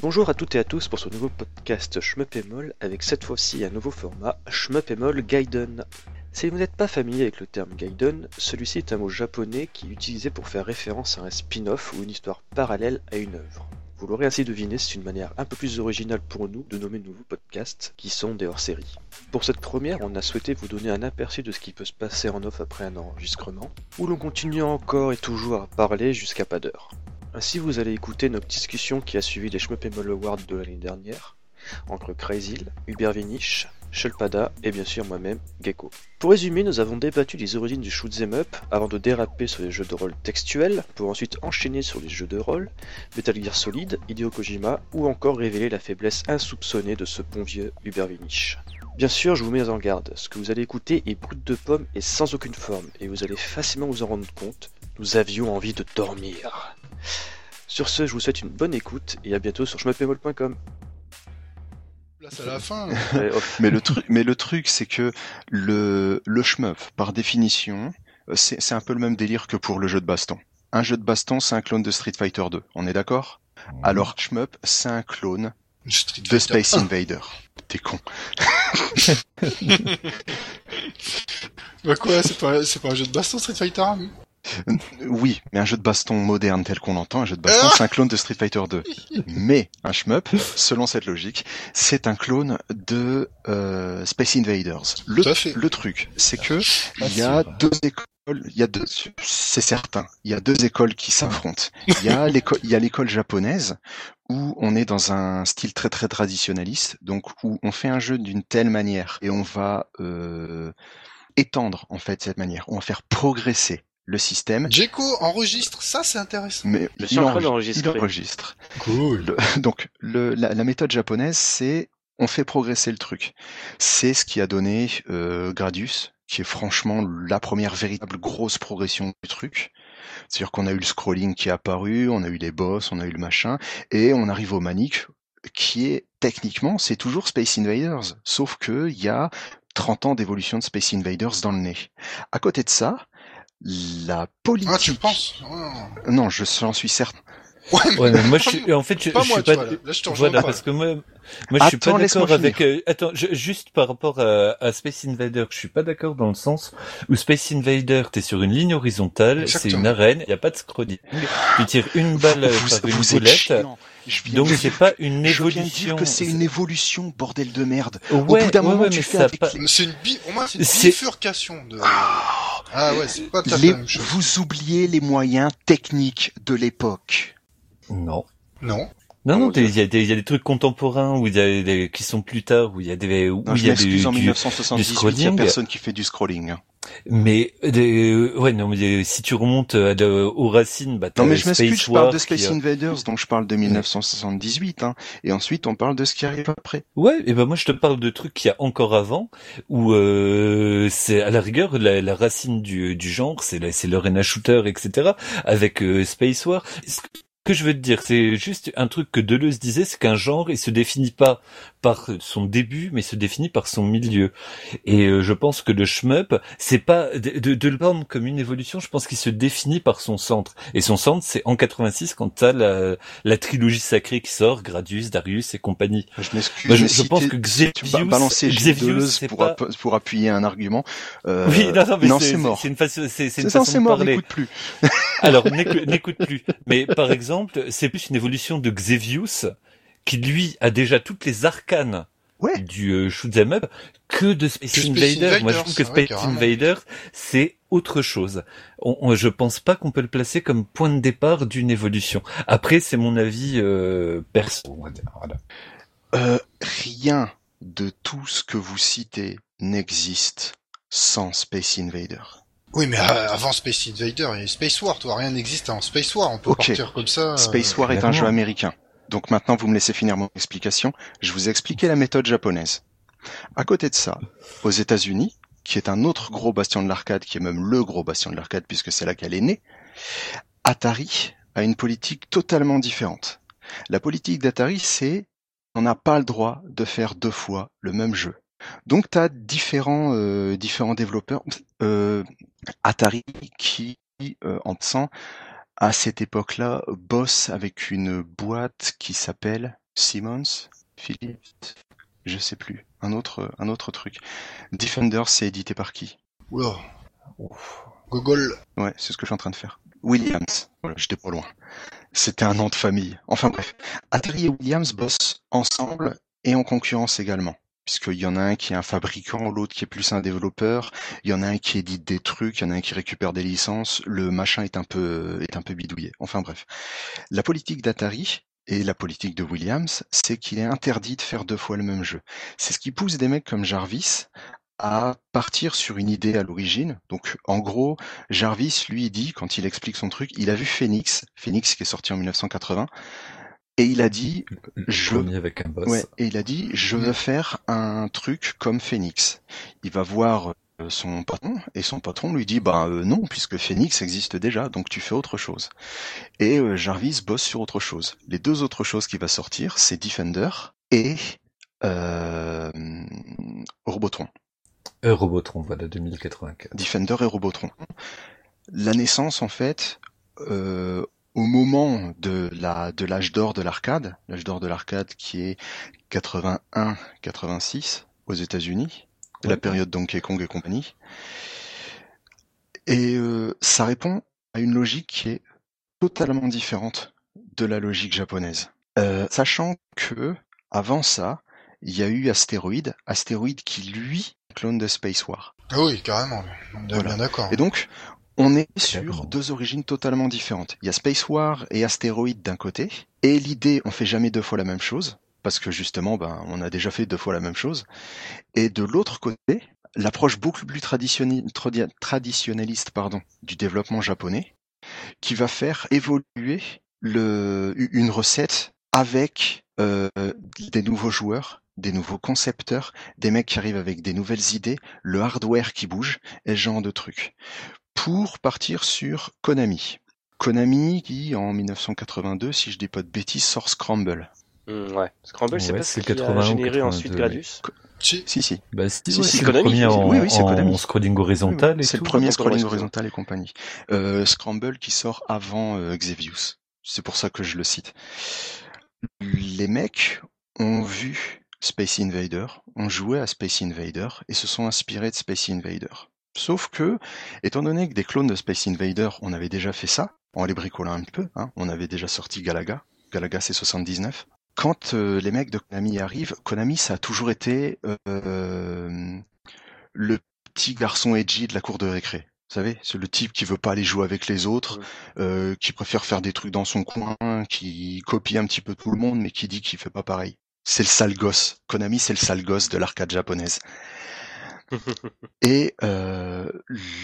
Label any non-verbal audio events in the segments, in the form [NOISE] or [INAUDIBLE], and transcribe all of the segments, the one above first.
Bonjour à toutes et à tous pour ce nouveau podcast Schmeppemol avec cette fois-ci un nouveau format Schmeppemol Gaiden. Si vous n'êtes pas familier avec le terme Gaiden, celui-ci est un mot japonais qui est utilisé pour faire référence à un spin-off ou une histoire parallèle à une œuvre. Vous l'aurez ainsi deviné, c'est une manière un peu plus originale pour nous de nommer de nouveaux podcasts qui sont des hors-séries. Pour cette première, on a souhaité vous donner un aperçu de ce qui peut se passer en off après un enregistrement, où l'on continue encore et toujours à parler jusqu'à pas d'heure. Ainsi, vous allez écouter notre discussion qui a suivi les Schmeppemol Awards de l'année dernière, entre Crazy, Hubert Vinich, Shulpada et bien sûr moi-même, Gecko. Pour résumer, nous avons débattu des origines du shoot'em up avant de déraper sur les jeux de rôle textuels, pour ensuite enchaîner sur les jeux de rôle, Metal Gear Solid, Hideo Kojima ou encore révéler la faiblesse insoupçonnée de ce bon vieux Hubert. Bien sûr, je vous mets en garde, ce que vous allez écouter est brut de pomme et sans aucune forme, et vous allez facilement vous en rendre compte, nous avions envie de dormir. Sur ce, je vous souhaite une bonne écoute et à bientôt sur schmeppemol.com. Là, c'est à la fin. [LAUGHS] mais le truc, mais le truc, c'est que le le shmup, par définition, euh, c'est c'est un peu le même délire que pour le jeu de baston. Un jeu de baston, c'est un clone de Street Fighter 2. On est d'accord? Alors shmup, c'est un clone Street de Fighter. Space Invader. T'es con. [LAUGHS] Bah quoi, c'est pas, c'est pas un jeu de baston Street Fighter hein Oui, mais un jeu de baston moderne tel qu'on l'entend, un jeu de baston, c'est un clone de Street Fighter 2. Mais un shmup, selon cette logique, c'est un clone de euh, Space Invaders. Le, le truc, c'est que il y a deux écoles, il y a deux, c'est certain, il y a deux écoles qui s'affrontent. Il y a [LAUGHS] l'école, il y a l'école japonaise où on est dans un style très très traditionnaliste, donc où on fait un jeu d'une telle manière et on va euh, étendre en fait cette manière, on va faire progresser le système. Jeko enregistre, ça c'est intéressant. Mais Je suis il en train enregistre. d'enregistrer. Il enregistre. Cool. Le- [LAUGHS] donc le, la, la méthode japonaise, c'est on fait progresser le truc. C'est ce qui a donné euh, Gradius, qui est franchement la première véritable grosse progression du truc. C'est-à-dire qu'on a eu le scrolling qui est apparu, on a eu les boss, on a eu le machin, et on arrive au manique, qui est techniquement, c'est toujours Space Invaders, sauf que il y a 30 ans d'évolution de Space Invaders dans le nez. À côté de ça, la politique. Ah, tu penses Ah. Non, je j'en suis certain. Ouais, mais Ouais, mais moi, je suis, en fait, je, pas je suis pas, vois, là. Là, je te rejoins voilà, pas. parce que moi, moi, je suis pas d'accord avec, euh, attends, je- juste par rapport à, à Space Invader, je suis pas d'accord dans le sens où Space Invader, t'es sur une ligne horizontale, c'est une arène, il y a pas de scrolling, tu tires une balle vous, par une vous êtes boulette, donc c'est pas une je viens de évolution. dire que c'est une évolution, bordel de merde. Ouais, Au bout d'un ouais, moment, ouais, tu mais fais avec pas- les- C'est une bi, au moins, c'est une C'est- bifurcation de. Ah ouais, c'est pas tout à fait les- la même chose. vous oubliez les moyens techniques de l'époque. Non. Non. Non, non, il y a des, il y a des trucs contemporains où il y a des, qui sont plus tard, où il y a des, où Non, il je y a du, en du- 1978, il y a scrolling. personne qui fait du scrolling. Mais des, ouais, non, mais si tu remontes à de- aux racines, bah, t'as Non, mais je m'excuse, Space je parle de Space euh, Invaders, donc je parle de 1978, hein. Et ensuite, on parle de ce qui arrive après. Ouais, et ben moi je te parle de trucs qu'il y a encore avant, où euh, c'est à la rigueur la, la racine du, du genre, c'est c'est le arena shooter, etc. Avec euh, Space War. Que je veux te dire, c'est juste un truc que Deleuze disait, c'est qu'un genre, il se définit pas par son début, mais se définit par son milieu. Et euh, je pense que le shmup, c'est pas de, de, de le prendre comme une évolution. Je pense qu'il se définit par son centre. Et son centre, c'est en 86 quand t'as la, la trilogie sacrée qui sort, Gradius, Darius et compagnie. Je m'excuse. Bah, je- mais je pense que si tu vas Xevious- balancer Xevious, pour, pas- app- pour appuyer un argument. euh, Oui, non, non, mais non, c'est mort. C'est une façon, c'est, une ça, façon de mort, parler. n'écoute plus. Alors, n'écoute plus. Mais par exemple, c'est plus une évolution de Xevious, qui lui a déjà toutes les arcanes Ouais. du euh, shoot'em up que de Space, Invader. Moi, je trouve que Space. Invader, c'est autre chose. On, on- je pense pas qu'on peut le placer comme point de départ d'une évolution. Après, c'est mon avis euh, perso. Voilà. Euh, rien de tout ce que vous citez n'existe sans Space Invader. Oui, mais euh, avant Space Invader et Space War, toi, rien n'existe en Space War. On peut Ok. partir comme ça. euh, Space War est un jeu américain. Donc maintenant, vous me laissez finir mon explication. Je vous ai expliqué la méthode japonaise. À côté de ça, aux États-Unis, qui est un autre gros bastion de l'arcade, qui est même le gros bastion de l'arcade puisque c'est là qu'elle est née, Atari a une politique totalement différente. La politique d'Atari, c'est on n'a pas le droit de faire deux fois le même jeu. Donc tu as différents euh, différents développeurs Atari qui euh, en passant à cette époque-là bosse avec une boîte qui s'appelle Simmons, Philips, je sais plus. Un autre, un autre truc. Defender, c'est édité par qui? Oula. Gogol. Ouais, c'est ce que je suis en train de faire. Williams. Voilà, j'étais pas loin. C'était un nom de famille. Enfin bref. Atari et Williams bossent ensemble et en concurrence également. Puisqu'il y en a un qui est un fabricant, l'autre qui est plus un développeur, il y en a un qui édite des trucs, il y en a un qui récupère des licences, le machin est un peu, est un peu bidouillé. Enfin bref. La politique d'Atari, et la politique de Williams, c'est qu'il est interdit de faire deux fois le même jeu. C'est ce qui pousse des mecs comme Jarvis à partir sur une idée à l'origine. Donc, en gros, Jarvis, lui, dit, quand il explique son truc, il a vu Phoenix, Phoenix qui est sorti en 1980, et il a dit, je, Premier avec un boss. ouais, et il a dit, je veux faire un truc comme Phoenix. Il va voir euh, son patron, et son patron lui dit, bah euh, non, puisque Phoenix existe déjà, donc tu fais autre chose. Et euh, Jarvis bosse sur autre chose. Les deux autres choses qui va sortir, c'est Defender et euh, Robotron. Robotron, voilà, 2084. Defender et Robotron. La naissance, en fait, euh, au moment de la de l'âge d'or de l'arcade, l'âge d'or de l'arcade qui est 81-86 aux États-Unis, la période Donkey Kong et compagnie. Et euh, ça répond à une logique qui est totalement différente de la logique japonaise. Euh, sachant que avant ça, il y a eu Astéroïde, Astéroïde qui lui clone de Space War. Ah oui, carrément. On est Voilà. bien d'accord. Et donc, on est sur deux origines totalement différentes. Il y a Space War et Astéroïde d'un côté, et l'idée, on fait jamais deux fois la même chose, parce que justement, ben, on a déjà fait deux fois la même chose. Et de l'autre côté, l'approche beaucoup plus traditionnaliste, pardon, du développement japonais, qui va faire évoluer le, une recette avec euh, des nouveaux joueurs, des nouveaux concepteurs, des mecs qui arrivent avec des nouvelles idées, le hardware qui bouge, et ce genre de trucs. Pour partir sur Konami. Konami qui, en 1982, si je dis pas de bêtises, sort Scramble. Hmm, ouais. Scramble, c'est Ouais, pas c'est ce qui a 81 ou généré 82, ensuite oui. Si. Si, si. Bah, si, Si, ouais, si, c'est le Konami, premier en, oui, oui, en scrolling horizontal et C'est le premier scrolling horizontal et compagnie. Euh, Scramble qui sort avant euh, Xevious. C'est pour ça que je le cite. Les mecs ont vu Space Invader, ont joué à Space Invader et se sont inspirés de Space Invader. Sauf que, étant donné que des clones de Space Invader, on avait déjà fait ça, en les bricolant un petit peu, hein, on avait déjà sorti Galaga. Galaga c'est 79. Quand euh, les mecs de Konami arrivent, Konami ça a toujours été euh, le petit garçon edgy de la cour de récré. Vous savez, c'est le type qui veut pas aller jouer avec les autres, euh, qui préfère faire des trucs dans son coin, qui copie un petit peu tout le monde, mais qui dit qu'il fait pas pareil. C'est le sale gosse. Konami, c'est le sale gosse de l'arcade japonaise. Et euh,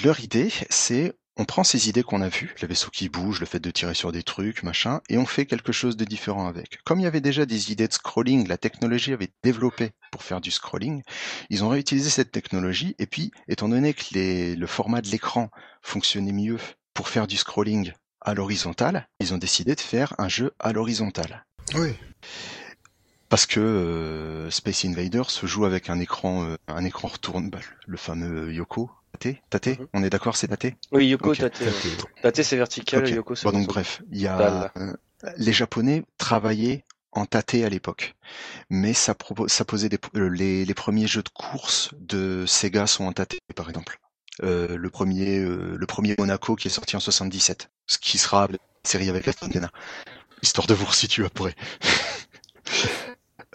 leur idée, c'est on prend ces idées qu'on a vues, les vaisseaux qui bougent, le fait de tirer sur des trucs, machin, et on fait quelque chose de différent avec. Comme il y avait déjà des idées de scrolling, la technologie avait développé pour faire du scrolling, ils ont réutilisé cette technologie, et puis, étant donné que le format de l'écran fonctionnait mieux pour faire du scrolling à l'horizontale, ils ont décidé de faire un jeu à l'horizontale. Parce que euh, Space Invader se joue avec un écran, euh, un écran retourne, bah, le fameux Yoko. Tate, Tate, Mhm. on est d'accord, c'est Tate? Oui, Yoko Ok. Tate. ouais. Tate, c'est vertical, Ok. Yoko, c'est Bon, donc bref, il y a euh, les Japonais travaillaient en Tate à l'époque, mais ça, ça posait des, euh, les, les premiers jeux de course de Sega sont en Tate, par exemple. Euh, le premier, euh, le premier Monaco qui est sorti en 77, ce qui sera la série avec Aston Senna, histoire de vous resituer après. [LAUGHS]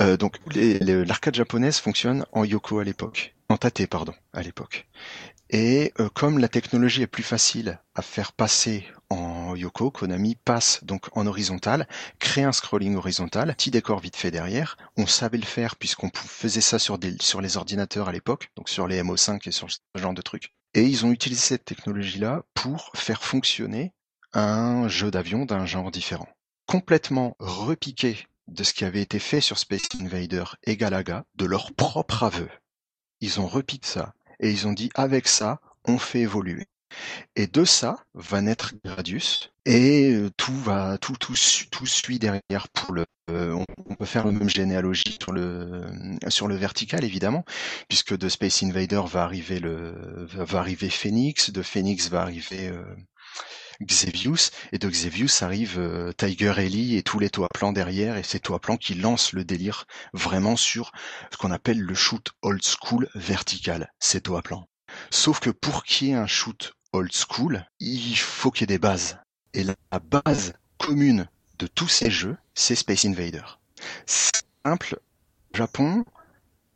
Euh, donc l'arcade japonaise fonctionne en Yoko à l'époque, en Tate pardon, à l'époque. Et euh, comme la technologie est plus facile à faire passer en Yoko, Konami passe donc en horizontal, crée un scrolling horizontal, petit décor vite fait derrière. On savait le faire puisqu'on faisait ça sur, sur les ordinateurs à l'époque, donc sur les MO5 et sur ce genre de trucs. Et ils ont utilisé cette technologie-là pour faire fonctionner un jeu d'avion d'un genre différent. Complètement repiqué de ce qui avait été fait sur Space Invader et Galaga, de leur propre aveu. Ils ont repiqué ça et ils ont dit avec ça, on fait évoluer. Et de ça va naître Gradius et euh, tout va tout tout tout suit derrière pour le euh, on, peut faire le même généalogie sur le sur le vertical évidemment puisque de Space Invader va arriver le va va arriver Phoenix de Phoenix va arriver euh, Xevious, et de Xevious arrive euh, Tiger Ellie et tous les toits plans derrière, et ces toits plans qui lancent le délire vraiment sur ce qu'on appelle le shoot old school vertical, ces toits plans. Sauf que pour qu'il y ait un shoot old school, il faut qu'il y ait des bases. Et la base commune de tous ces jeux, c'est Space Invader. Simple, Japon,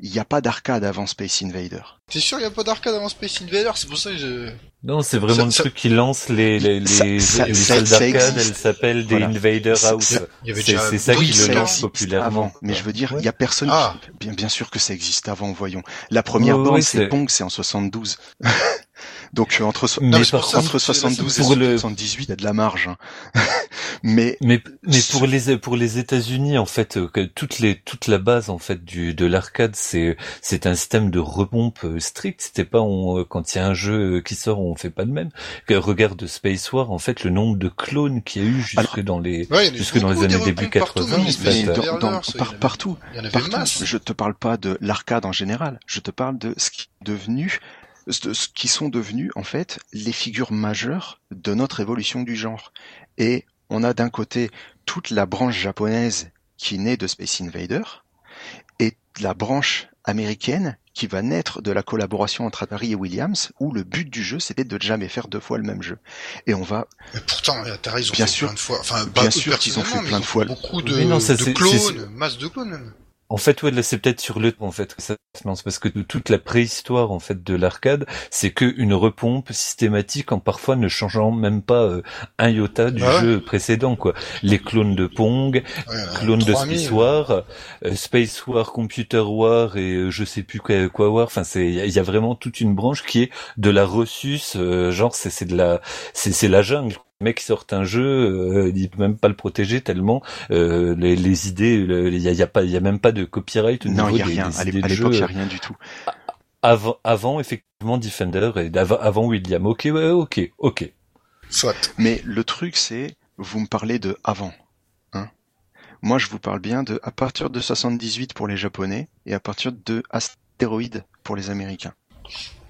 il n'y a pas d'arcade avant Space Invader. T'es sûr il n'y a pas d'arcade avant Space Invader C'est pour ça que je... Non, c'est vraiment Ça- le ça- truc qui lance les, les, Ça- les, ça- les ça- salles ça d'arcade, existe. elles s'appellent des Voilà. Invader House. C'est c'est ça qui le lance populairement. Avant, mais je veux dire, il Ouais. y a personne. Ah. qui- Bien, bien sûr que ça existe avant, voyons. La première Ouais, bande c'est c'est- Pong, c'est en 72. Donc euh, entre so- Mais Non, entre c'est- là, 72 c'est- et pour le- 78, il y a de la marge. hein. [LAUGHS] mais Mais, pour les pour les États-Unis en fait euh, que toute les toute la base en fait du de l'arcade c'est c'est un système de repompe euh, strict c'était pas on, quand il y a un jeu qui sort on fait pas de même regarde Space War en fait le nombre de clones qu'il y a eu jusque Alors- dans les Ouais, Jusque dans les années début repompes partout, 80, même les en Space fait. mais dans- Invaders, dans- ça, il y par- en avait- partout, Il y en avait partout. masse. Je te parle pas de l'arcade en général. Je te parle de ce qui est devenu, de ce qui sont devenus en fait les figures majeures de notre évolution du genre. Et on a d'un côté toute la branche japonaise qui naît de Space Invader et la branche américaine qui va naître de la collaboration entre Atari et Williams où le but du jeu c'était de jamais faire deux fois le même jeu. Et on va Mais pourtant, Atari, ils ont Bien fait sûr. plein de fois. Enfin, Bien sûr qu'ils ont fait plein mais de fois. fait Beaucoup de, Mais non, ça, de c'est- clones, c'est- masse de clones même. En fait, ouais, là, c'est peut-être sur le, en fait, que ça se lance parce que toute la préhistoire, en fait, de l'arcade, c'est que une repompe systématique en parfois ne changeant même pas euh, un iota du ouais. jeu précédent, quoi. Les clones de Pong, Ouais, il y en a clone de 3000. Space War, euh, Space War, Computer War et euh, je sais plus quoi, quoi War. Enfin, c'est il y, a- il y a vraiment toute une branche qui est de la ressus, euh, genre c'est c'est de la c'est c'est la jungle. Mec sort un jeu, euh, il peut même pas le protéger tellement euh, les, les idées, le- il y a, il y a pas, il y a même pas de copyright au non, il y a des, rien. des À l'époque, il y a rien du tout. Avant, avant effectivement Defender et avant, avant William. Ok, ouais, ok, ok. Soit. Mais le truc, c'est, vous me parlez de avant. Hein Moi, je vous parle bien de à partir de 78 pour les Japonais et à partir de Astéroïde pour les Américains.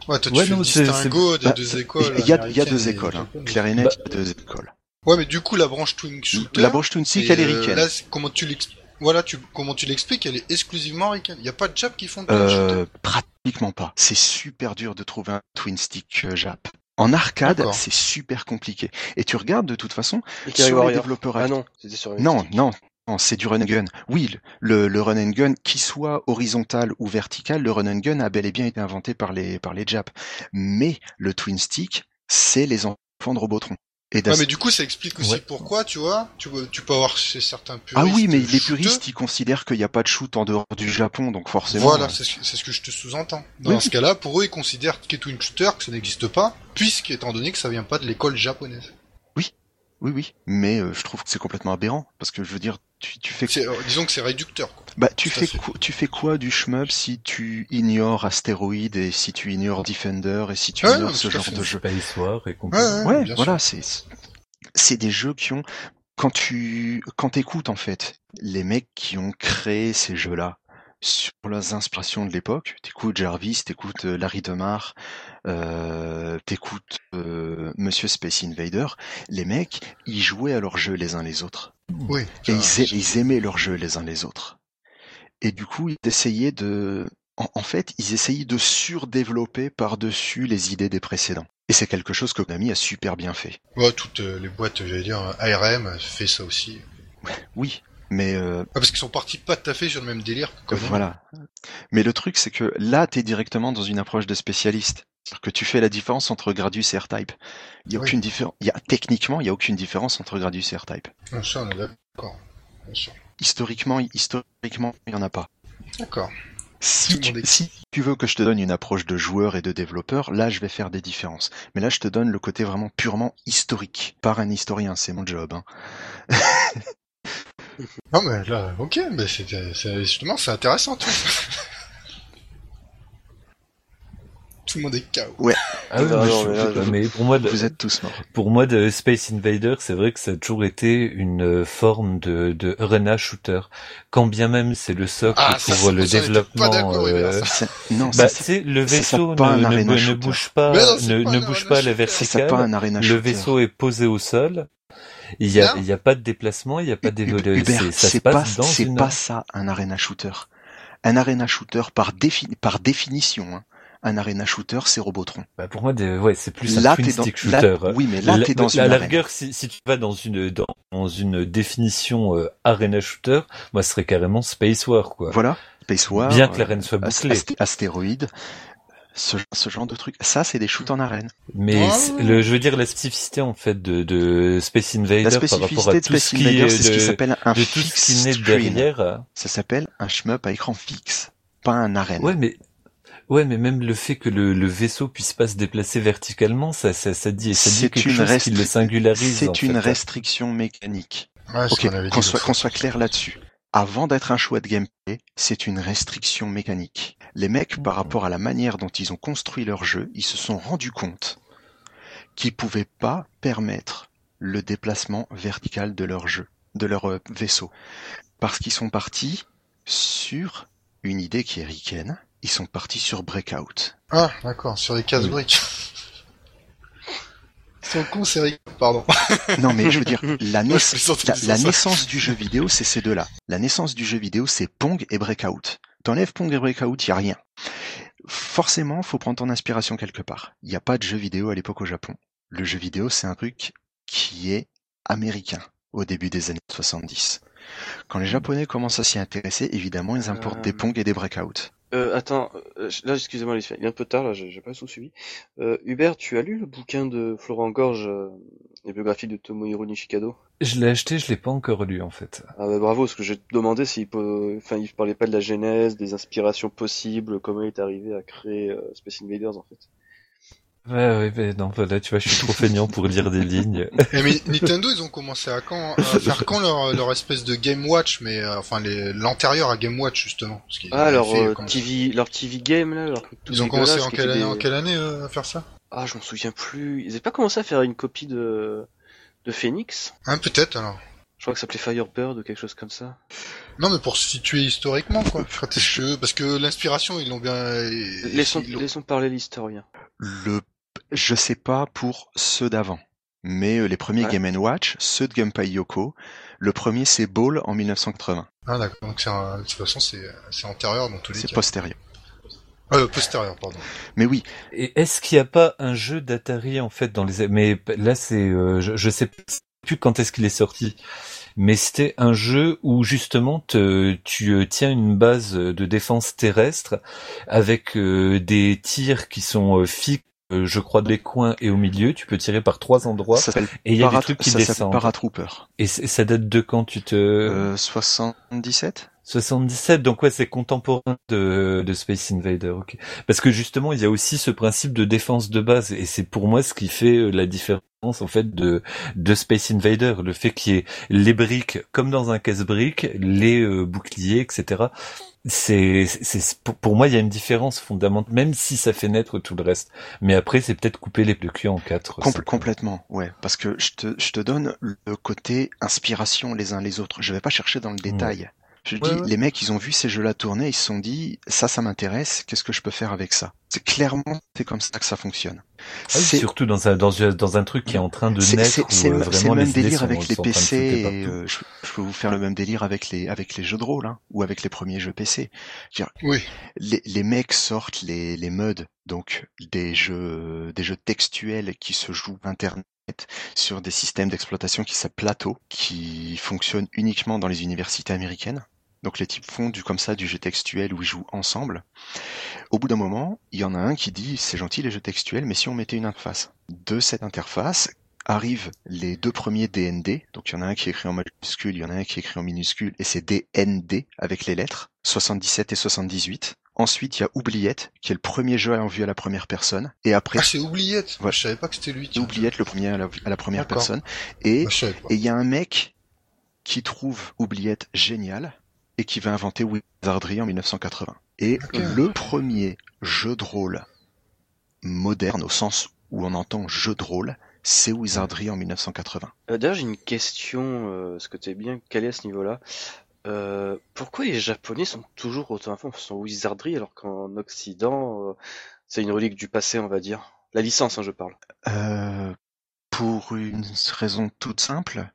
Ouais, toi, tu Ouais, fais non, le c'est- distinguo des Bah, deux écoles. Il y a, il y a américaines deux et écoles, hein. Bah- il y a deux écoles. Ouais, mais du coup, la branche Twin Shooter. La branche Twin Stick, et, elle est euh, ricaine. Là, comment tu l'expliques Voilà, tu, comment tu l'expliques, elle est exclusivement ricaine. Il n'y a pas de Jap qui font de Twin Shooter. Euh, pratiquement pas. C'est super dur de trouver un Twin Stick euh, Jap. En arcade, c'est super compliqué. Et tu regardes de toute façon Ikari sur les développeurs Ah non, c'était sur non, non, c'est du run and gun. Oui, le, le run and gun, qui soit horizontal ou vertical, le run and gun a bel et bien été inventé par les, par les Japs. Mais le twin stick, c'est les enfants de Robotron. Et Ouais, mais du coup, ça explique aussi Ouais. pourquoi, tu vois, tu, tu peux avoir chez certains puristes. ah oui, mais les shooteux. puristes, ils considèrent qu'il n'y a pas de shoot en dehors du Japon, donc forcément. Voilà, euh, c'est ce, que je te sous-entends. Dans Oui. ce cas-là, pour eux, ils considèrent qu'est Twin Shooter, que ça n'existe pas, puisqu'étant donné que ça vient pas de l'école japonaise. Oui, oui, mais euh, je trouve que c'est complètement aberrant, parce que je veux dire, tu, tu fais euh, disons que c'est réducteur. Quoi. Bah, tu fais, fait. quoi, tu fais quoi du shmup si tu ignores Astéroïde et si tu ignores Defender et si tu Ouais, ignores non, ce genre de jeu? Space War et compagnie. Ouais, voilà, c'est c'est des jeux qui ont quand tu quand t'écoutes en fait les mecs qui ont créé ces jeux-là sur leurs inspirations de l'époque, t'écoutes Jarvis, t'écoutes euh, Larry DeMar, euh, t'écoutes euh, Monsieur Space Invader, les mecs, ils jouaient à leurs jeux les uns les autres. Oui. Et ils, aimaient leurs jeux les uns les autres. Et du coup, ils essayaient de... En, en fait, ils essayaient de surdévelopper par-dessus les idées des précédents. Et c'est quelque chose que Konami a super bien fait. Ouais, toutes euh, les boîtes, j'allais dire, ARM fait ça aussi. Oui, mais euh, Ah, parce qu'ils sont partis pas tout à fait sur le même délire voilà. Mais le truc, c'est que là, t'es directement dans une approche de spécialiste. Que tu fais la différence entre Gradius et R-Type. Il y a Oui. aucune différence. Il y a techniquement, il y a aucune différence entre Gradius et R-Type. Ah, ça, on est d'accord. Bien. Historiquement, historiquement, il y en a pas. D'accord. Si tu, si veux que je te donne une approche de joueur et de développeur, là je vais faire des différences. Mais là je te donne le côté vraiment purement historique. Par un historien, c'est mon job. Hein. [LAUGHS] Non, mais là, ok, mais c'est- justement, c'est intéressant, tout. [LAUGHS] Tout le monde est KO. Ah oui, Non, mais, non, je- mais là, je- je- mais pour moi, de, Vous êtes tous morts. pour moi, de Space Invader, c'est vrai que ça a toujours été une euh, forme de, de arena shooter. Quand bien même c'est le socle Ah, ça, pour le ça, on était développement. euh, ça. Non, bah, ça, c'est le ça vaisseau pas ne, ne, ne bouge pas, ne, pas ne bouge arena pas à la shooter. ça s'appelle pas verticale. un arena Le vaisseau est posé au sol. Il y a, Non. il y a pas de déplacement, il y a pas d'évolution. C'est- Ça pas, c'est pas ça un arena shooter. Un arena shooter par, défi- par définition, hein, un arena shooter c'est Robotron. Bah, pour moi, des- ouais, c'est plus un Là twin dans, stick là- shooter. hein. oui mais là t'es dans la- une à la rigueur, si, si tu vas dans une dans, dans une définition euh, arena shooter, moi, ce serait carrément Space War, quoi. Voilà, Space War, Bien que euh, l'arène soit bouclée. ast- astéroïde, ce, ce genre de truc. Ça c'est des shoots en arène. Mais Ah. le, je veux dire la spécificité en fait de, de Space Invader La par rapport spécificité à de tout Space Invader c'est ce qui s'appelle un de tout ce fixed qui naît screen. derrière. Ça s'appelle un shmup à écran fixe, pas un arène. Ouais, mais ouais, mais même le fait que le, le vaisseau puisse pas se déplacer verticalement, ça, ça, ça dit, ça dit C'est quelque une chose qui restri- le singularise. en C'est une fait. restriction mécanique. Ouais, Ok, qu'on soit, qu'on soit clair là-dessus. Avant d'être un choix de gameplay, c'est une restriction mécanique. Les mecs, par rapport à la manière dont ils ont construit leur jeu, ils se sont rendus compte qu'ils pouvaient pas permettre le déplacement vertical de leur jeu, de leur euh, vaisseau. Parce qu'ils sont partis sur une idée qui est ricaine. Ils sont partis sur Breakout. Ah, d'accord, sur les cases Oui. briques. [LAUGHS] Ils sont cons, c'est rigolo. Pardon. [LAUGHS] Non, mais je veux dire, [LAUGHS] la, Moi, je naissance du jeu vidéo, c'est ces deux-là. La naissance du jeu vidéo, c'est Pong et Breakout. T'enlèves Pong et Breakout, il y a rien. Forcément, faut prendre ton inspiration quelque part. Il n'y a pas de jeu vidéo à l'époque au Japon. Le jeu vidéo, c'est un truc qui est américain au début des années 70. Quand les Japonais commencent à s'y intéresser, évidemment, ils importent Euh, des Pong et des Breakout. Euh, attends, euh, là, excusez-moi, il est un peu tard, là, j'ai j'ai pas tout suivi. Euh, Hubert, tu as lu le bouquin de Florent Gorge, euh, les biographies de Tomohiro Nishikado? Je l'ai acheté, je l'ai pas encore lu en fait. Ah bah bravo, parce que j'ai demandé s'il peut... Enfin, il parlait pas de la genèse, des inspirations possibles, comment il est arrivé à créer euh, Space Invaders, en fait. Ouais, ouais, mais non, voilà, tu vois, je suis trop feignant pour lire des lignes. Eh, mais Nintendo, ils ont commencé à quand, à [LAUGHS] faire quand leur, leur espèce de Game Watch, mais euh, enfin l'antérieur à Game Watch justement. Parce Ah, leur fait, euh, TV, leur TV game, là, leur Ils ont commencé en quelle année, des- en quelle année euh, à faire ça? Ah, je m'en souviens plus. Ils avaient pas commencé à faire une copie de, de Phoenix? Hein, peut-être alors. Je crois que ça s'appelait Firebird ou quelque chose comme ça. Non, mais pour se situer historiquement, quoi. Faire tes cheveux, parce que l'inspiration, ils l'ont bien. Laissons, ils laissons parler l'historien. Le, je sais pas pour ceux d'avant, mais euh, les premiers Ouais. Game Watch, ceux de Gunpei Yoko, le premier c'est Ball en 1980. Ah d'accord. Donc c'est un- de toute façon c'est c'est antérieur dans tous les C'est cas. postérieur. Euh, postérieur, pardon. Mais oui, Et est-ce qu'il n'y a pas un jeu d'Atari en fait dans les mais là c'est euh, je, je sais plus quand est-ce qu'il est sorti mais c'était un jeu où justement te- tu euh, tiens une base de défense terrestre avec euh, des tirs qui sont euh, fixes je crois des coins et au milieu tu peux tirer par trois endroits ça s'appelle et il y a des trucs qui ça descendent Paratrooper. et ça date de quand tu te Euh, 77 77, donc ouais, c'est contemporain de, de Space Invader, ok. Parce que justement, il y a aussi ce principe de défense de base, et c'est pour moi ce qui fait euh, la différence en fait de, de Space Invader, le fait qu'il y ait les briques comme dans un casse-briques, les euh, boucliers, etc. C'est, c'est pour, moi, il y a une différence fondamentale, même si ça fait naître tout le reste. Mais après, c'est peut-être couper les le cul en quatre. Compl-. Complètement, ouais. Parce que je te, je te donne le côté inspiration les uns les autres. Je vais pas chercher dans le détail. Je Ouais, dis, ouais. les mecs, ils ont vu ces jeux-là tourner, ils se sont dit, ça, ça m'intéresse, qu'est-ce que je peux faire avec ça? C'est clairement, c'est comme ça que ça fonctionne. Ah oui, C'est- surtout dans un, dans, un- dans un truc qui est en train de naître, c'est- euh, le, même les délire sont- avec les PC. Et, euh, je, je peux vous faire le même délire avec les avec les jeux de rôle, hein, ou avec les premiers jeux PC. Je veux dire, Oui. les, les mecs sortent les les modes, donc des jeux des jeux textuels qui se jouent internet sur des systèmes d'exploitation qui s'appellent Plateau, qui fonctionnent uniquement dans les universités américaines. Donc les types font du comme ça du jeu textuel où ils jouent ensemble. Au bout d'un moment, il y en a un qui dit c'est gentil les jeux textuels, mais si on mettait une interface. De cette interface arrivent les deux premiers DND. Donc il y en a un qui est écrit en majuscule, il y en a un qui est écrit en minuscule, et c'est DND avec les lettres 77 et 78. Ensuite, il y a Oubliette, qui est le premier jeu en vue à la première personne. Et après, Ah c'est Oubliette. Ouais. Je savais pas que c'était lui. Oubliette, le premier à la, à la première personne. Et pas. et il y a un mec qui trouve Oubliette génial et qui va inventer Wizardry en 1980. Et le premier jeu de rôle moderne au sens où on entend jeu de rôle, c'est Wizardry en 1980. Euh, D'ailleurs, j'ai une question, euh, parce que t'es bien calé à ce niveau-là? Euh, pourquoi les Japonais sont toujours autant à fond sur Wizardry alors qu'en Occident, euh, c'est une relique du passé, on va dire? La licence, hein, je parle. Pour une raison toute simple,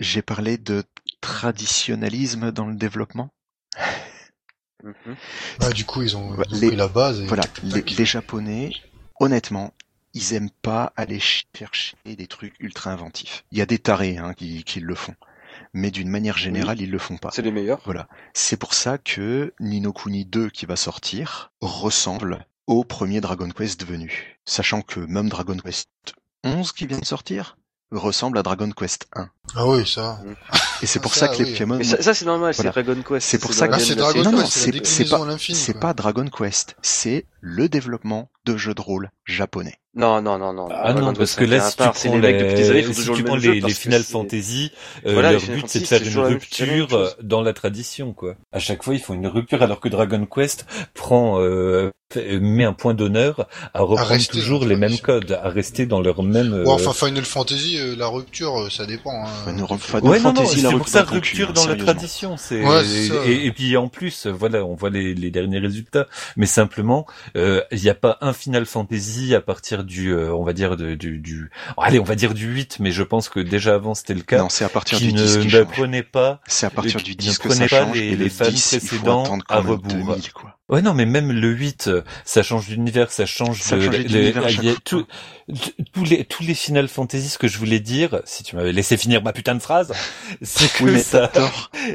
j'ai parlé de traditionnalisme dans le développement. [LAUGHS] Mhm. Bah, du coup, ils ont, Ouais, ils ont les- pris la base. Et... Voilà, les, les Japonais, honnêtement, ils aiment pas aller ch- chercher des trucs ultra inventifs. Il y a des tarés hein, qui, qui le font, mais d'une manière générale, ils le font pas. C'est les meilleurs. Voilà, c'est pour ça que Nino Kuni 2 qui va sortir ressemble au premier Dragon Quest venu, sachant que même Dragon Quest 11 qui vient de sortir ressemble à Dragon Quest 1. Ah oui, ça. Et c'est pour Ça, ça, que les oui. Pokémon, Mais ça, ça, c'est normal, Voilà. c'est Dragon Quest. C'est pour ça que- c'est Dragon Non, non, Quest, c'est pas- pas Dragon Quest, c'est le développement de jeux de rôle japonais. Non, non, non, non. Ah non, parce que là, si tu prends les les, Final Fantasy, euh, leur Final but c'est de faire une rupture dans la tradition, quoi. À chaque fois, ils font une rupture, alors que Dragon Quest prend, euh, fait- met un point d'honneur à reprendre rester toujours les mêmes codes, à rester dans leur même. euh, Ouais, enfin, Final Fantasy, euh, la rupture, ça dépend. Hein. Final Final Ouais, non, non, Fantasy, c'est la pour ça rupture dans la tradition. C'est Ouais, c'est ça. et, puis en plus, voilà, on voit les, derniers résultats. Mais simplement, il n'y a pas un Final Fantasy à partir du, euh, on va dire de- du, du, allez, on va dire du 8, mais je pense que déjà avant c'était le cas. Non, c'est à partir qui du ne, 10 qui ne change. prenait pas. C'est à partir du ne 10 que prenait ça pas change, les- et les le fans 10, il faut précédents à rebours. 2000, quoi. Ouais, non, mais même le 8, euh, ça change d'univers, ça change Ça de, changeait le- tout- tous les, tous les Final Fantasy, ce que je voulais dire, si tu m'avais laissé finir ma putain de phrase, [LAUGHS] c'est que Oui, ça,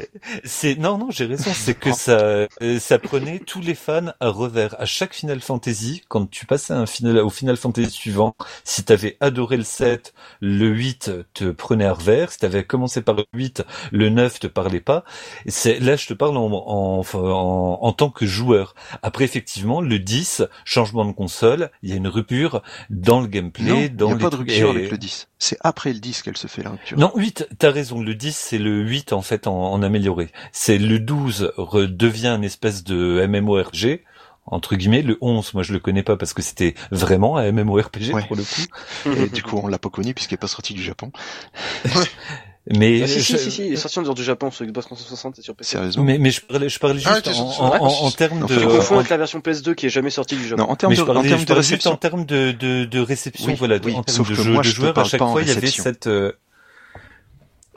[LAUGHS] c'est, non, non, j'ai raison, c'est que ça, euh, ça prenait tous les fans à revers. À chaque Final Fantasy, quand tu passais un final, au Final Fantasy suivant, si t'avais adoré le 7, le 8 te prenait à revers, si t'avais commencé par le 8, le 9 te parlait pas. C'est, là, je te parle en, en, en, en tant que joueur. Après, effectivement, le 10, changement de console, il y a une rupture dans le gameplay, Non, il n'y a les pas de rupture et- avec le 10. C'est après le 10 qu'elle se fait la rupture. non, 8, t'as raison, le 10 c'est le 8 en fait en, en amélioré. C'est le 12 redevient une espèce de MMORG, entre guillemets, le 11 moi je le connais pas parce que c'était vraiment un MMORPG Ouais. pour le coup. Et du coup, on l'a pas connu puisqu'il est pas sorti du Japon. [LAUGHS] Mais, Ah, si, si, je, si, si, il est sorti en dehors du Japon sur Xbox 360 et sur PC. Sérieusement. mais, mais je parlais, je parlais Ah, juste en, en, en, termes de... le confonds en- avec la version PS2 qui est jamais sortie du Japon. Non, en termes mais de, je parlais, en termes je de juste en réception. termes de, de, de réception, Oui, voilà, oui, en termes de jeu moi, de je joueurs, à chaque fois il y avait réception. cette... euh,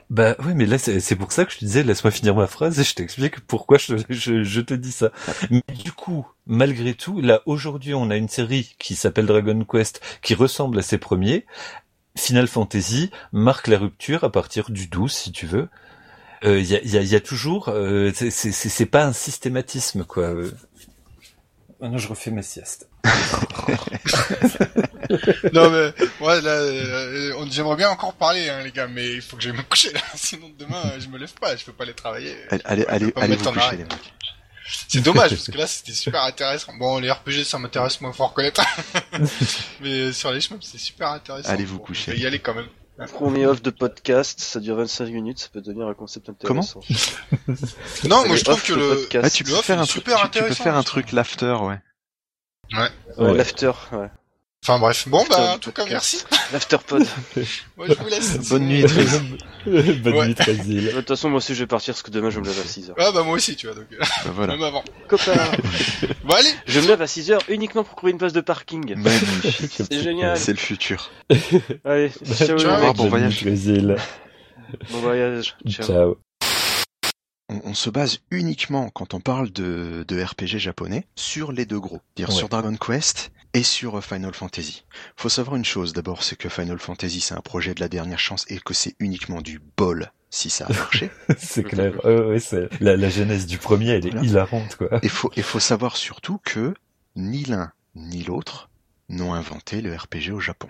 Bah oui, mais là c'est c'est pour ça que je te disais laisse-moi finir ma phrase et je t'explique pourquoi je, je, je te dis ça. Mais du coup, malgré tout, là aujourd'hui on a une série qui s'appelle Dragon Quest qui ressemble à ses premiers. Final Fantasy marque la rupture à partir du 12 si tu veux. Il y, a, y, a, y a toujours, euh, c'est- pas un systématisme quoi. Euh, Maintenant je refais ma sieste. [LAUGHS] non mais ouais là, euh, on- j'aimerais bien encore parler hein, les gars, mais il faut que j'aille me coucher là, sinon demain euh, je me lève pas, je peux pas aller travailler. Allez, allez, allez, allez vous coucher, les mecs. C'est dommage parce [LAUGHS] que là c'était super intéressant. Bon les RPG ça m'intéresse moins, faut [LAUGHS] reconnaître. [LAUGHS] mais sur les chemins c'est super intéressant. Allez vous coucher. Y aller quand même. Premier off de podcast, ça dure 25 minutes, ça peut devenir un concept intéressant. Non, moi je trouve que le podcast. Ah, tu le peux off, faire un super tu, tu peux faire un truc l'after, ouais. Ouais, Ouais. L'after, ouais. Enfin bref, bon bah en tout cas merci. [LAUGHS] L'afterpod. Ouais, je vous laisse. Bonne nuit. [LAUGHS] Bonne Ouais. nuit Trésil. De toute façon, moi aussi, je vais partir parce que demain, je me lève à 6h. Ah bah moi aussi tu vois donc euh, Bah, voilà. même avant. Copain, [LAUGHS] Bon allez. je me lève à 6h uniquement pour trouver une place de parking. Magnifique. C'est génial. C'est le futur. Allez, ciao, Ciao. les mecs. bon voyage. Trésil. Bon voyage. Ciao. Ciao. On, on se base uniquement, quand on parle de, de RPG japonais, sur les deux gros. C'est-à-dire Ouais. sur Dragon Quest et sur euh, Final Fantasy. Faut savoir une chose d'abord, c'est que Final Fantasy c'est un projet de la dernière chance et que c'est uniquement du bol si ça a marché. [LAUGHS] C'est clair. Ouais, c'est la, la genèse du premier, elle est Voilà. hilarante, quoi. Et faut, et faut savoir surtout que ni l'un ni l'autre n'ont inventé le RPG au Japon.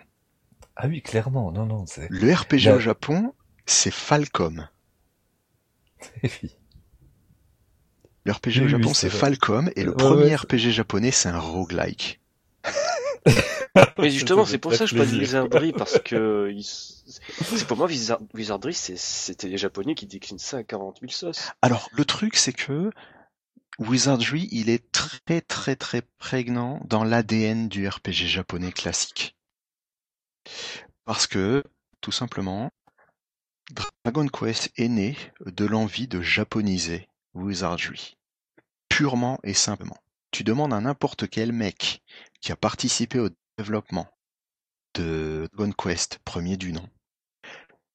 Ah oui, clairement. Non, non, c'est. Le RPG Là- au Japon, c'est Falcom. [LAUGHS] Le RPG Oui, au oui, Japon, c'est. Falcom, et le Ouais, premier ouais. RPG japonais, c'est un roguelike. Mais justement, c'est pour ça que je parle de. Wizardry parce que [LAUGHS] c'est pour moi Wizard- Wizardry, c'était les Japonais qui déclinent ça à 40 000 sauces. Alors, le truc, c'est que Wizardry, il est très très très prégnant dans l'ADN du RPG japonais classique. Parce que, tout simplement, Dragon Quest est né de l'envie de japoniser Wizardry. Purement et simplement. Tu demandes à n'importe quel mec qui a participé au développement de Dragon Quest, premier du nom,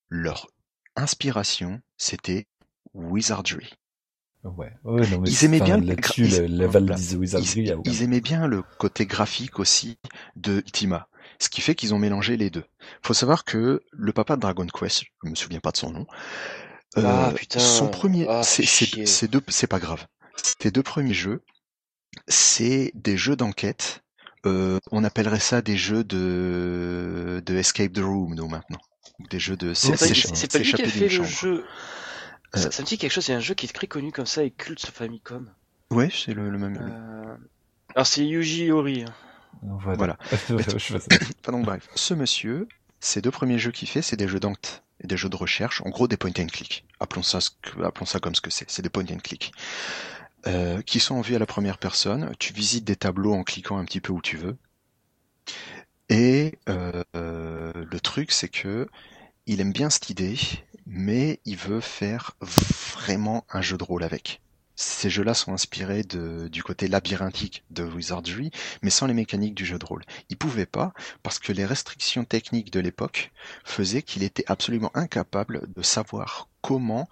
leur inspiration, c'était Wizardry. Ouais. ouais non, mais Ils aimaient bien ils- Ils, ils aimaient le côté graphique aussi de Ultima. Ce qui fait qu'ils ont mélangé les deux. Faut savoir que le papa de Dragon Quest, je me souviens pas de son nom, Ah, euh, putain. son premier, Ah, c'est c'est- deux, pas grave. Ces deux premiers jeux, c'est des jeux d'enquête. Euh, on appellerait ça des jeux de de escape the room, nous maintenant, des jeux de C'est pas, c'est- c'est pas lui qui a fait le jeu. Ça, Euh. ça me dit quelque chose, il y a un jeu qui est très connu comme ça et culte sur Famicom. Ouais, c'est le, le même. Euh... Alors c'est Yuji Ori. hein. Voilà. [LAUGHS] Voilà. [LAUGHS] Donc bref, ce monsieur, ces deux premiers jeux qu'il fait, c'est des jeux d'enquête et des jeux de recherche, en gros des point and click. Appelons ça, ce que- appelons ça comme ce que c'est. C'est des point and click. Euh, qui sont en vue à la première personne. Tu visites des tableaux en cliquant un petit peu où tu veux. Et euh, euh, le truc, c'est que il aime bien cette idée, mais il veut faire vraiment un jeu de rôle avec. Ces jeux-là sont inspirés de, du côté labyrinthique de Wizardry, mais sans les mécaniques du jeu de rôle. Il pouvait pas parce que les restrictions techniques de l'époque faisaient qu'il était absolument incapable de savoir comment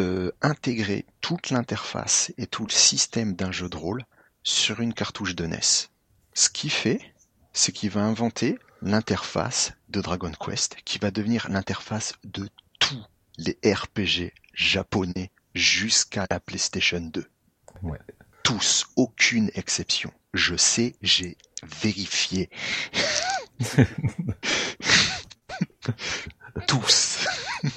euh, intégrer toute l'interface et tout le système d'un jeu de rôle sur une cartouche de NES. Ce qu'il fait, c'est qu'il va inventer l'interface de Dragon Quest, qui va devenir l'interface de tous les RPG japonais jusqu'à la PlayStation 2. Ouais. Tous, aucune exception. Je sais, j'ai vérifié. [LAUGHS] [LAUGHS] Tous. [LAUGHS]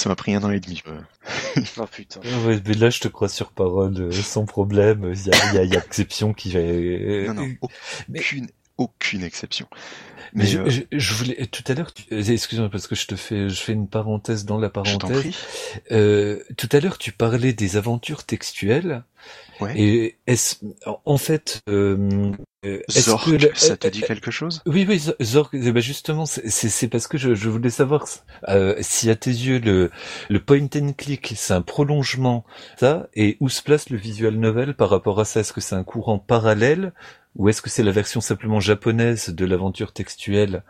Ça m'a pris un an et demi. [LAUGHS] Oh putain. Ouais, mais là, je te crois sur parole, euh, sans problème. Il y a, y a, y a exception qui va. Non, non, Mais- aucune, exception. Mais, Mais, je, euh, je, je voulais tout à l'heure. Excuse-moi parce que je te fais, je fais une parenthèse dans la je parenthèse. prie. Euh, tout à l'heure, tu parlais des aventures textuelles. Ouais. Et est-ce, en fait, euh, Zork, que le- ça te euh, dit quelque chose? Oui, oui, Zo- Zork, eh ben justement, c'est c'est parce que je, je voulais savoir euh, si à tes yeux le, le point and click c'est un prolongement ça et où se place le visual novel par rapport à ça? Est-ce que c'est un courant parallèle ou est-ce que c'est la version simplement japonaise de l'aventure textuelle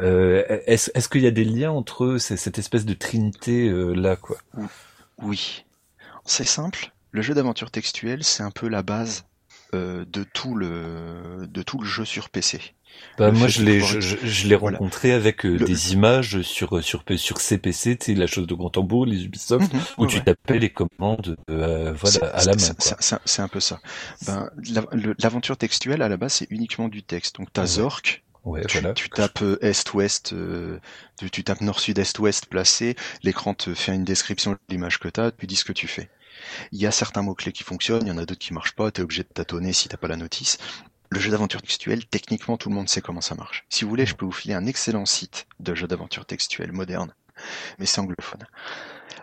euh, Est-ce est-ce qu'il y a des liens entre eux, cette espèce de trinité euh, là quoi? Oui. C'est simple. Le jeu d'aventure textuelle, c'est un peu la base euh, de tout le de tout le jeu sur PC. Bah, moi, je l'ai, je, je- je l'ai Voilà. rencontré avec euh, Le- des images sur sur sur CPC, tu sais, la chose de grand tambour, les Ubisoft, Mhm, où ouais, tu tapais les commandes, euh, voilà, à la main. c'est- un peu ça. Ben, la- l'aventure textuelle à la base, c'est uniquement du texte. Donc t'as Ouais. Zork, Ouais, tu, voilà. tu tapes euh, est-ouest, euh, tu, tu tapes nord-sud-est-ouest placé, l'écran te fait une description de l'image que t'as, tu dis ce que tu fais. Il y a certains mots-clés qui fonctionnent, il y en a d'autres qui marchent pas, t'es obligé de tâtonner si t'as pas la notice. Le jeu d'aventure textuelle, techniquement, tout le monde sait comment ça marche. Si vous voulez, je peux vous filer un excellent site de jeu d'aventure textuelle moderne, mais c'est anglophone.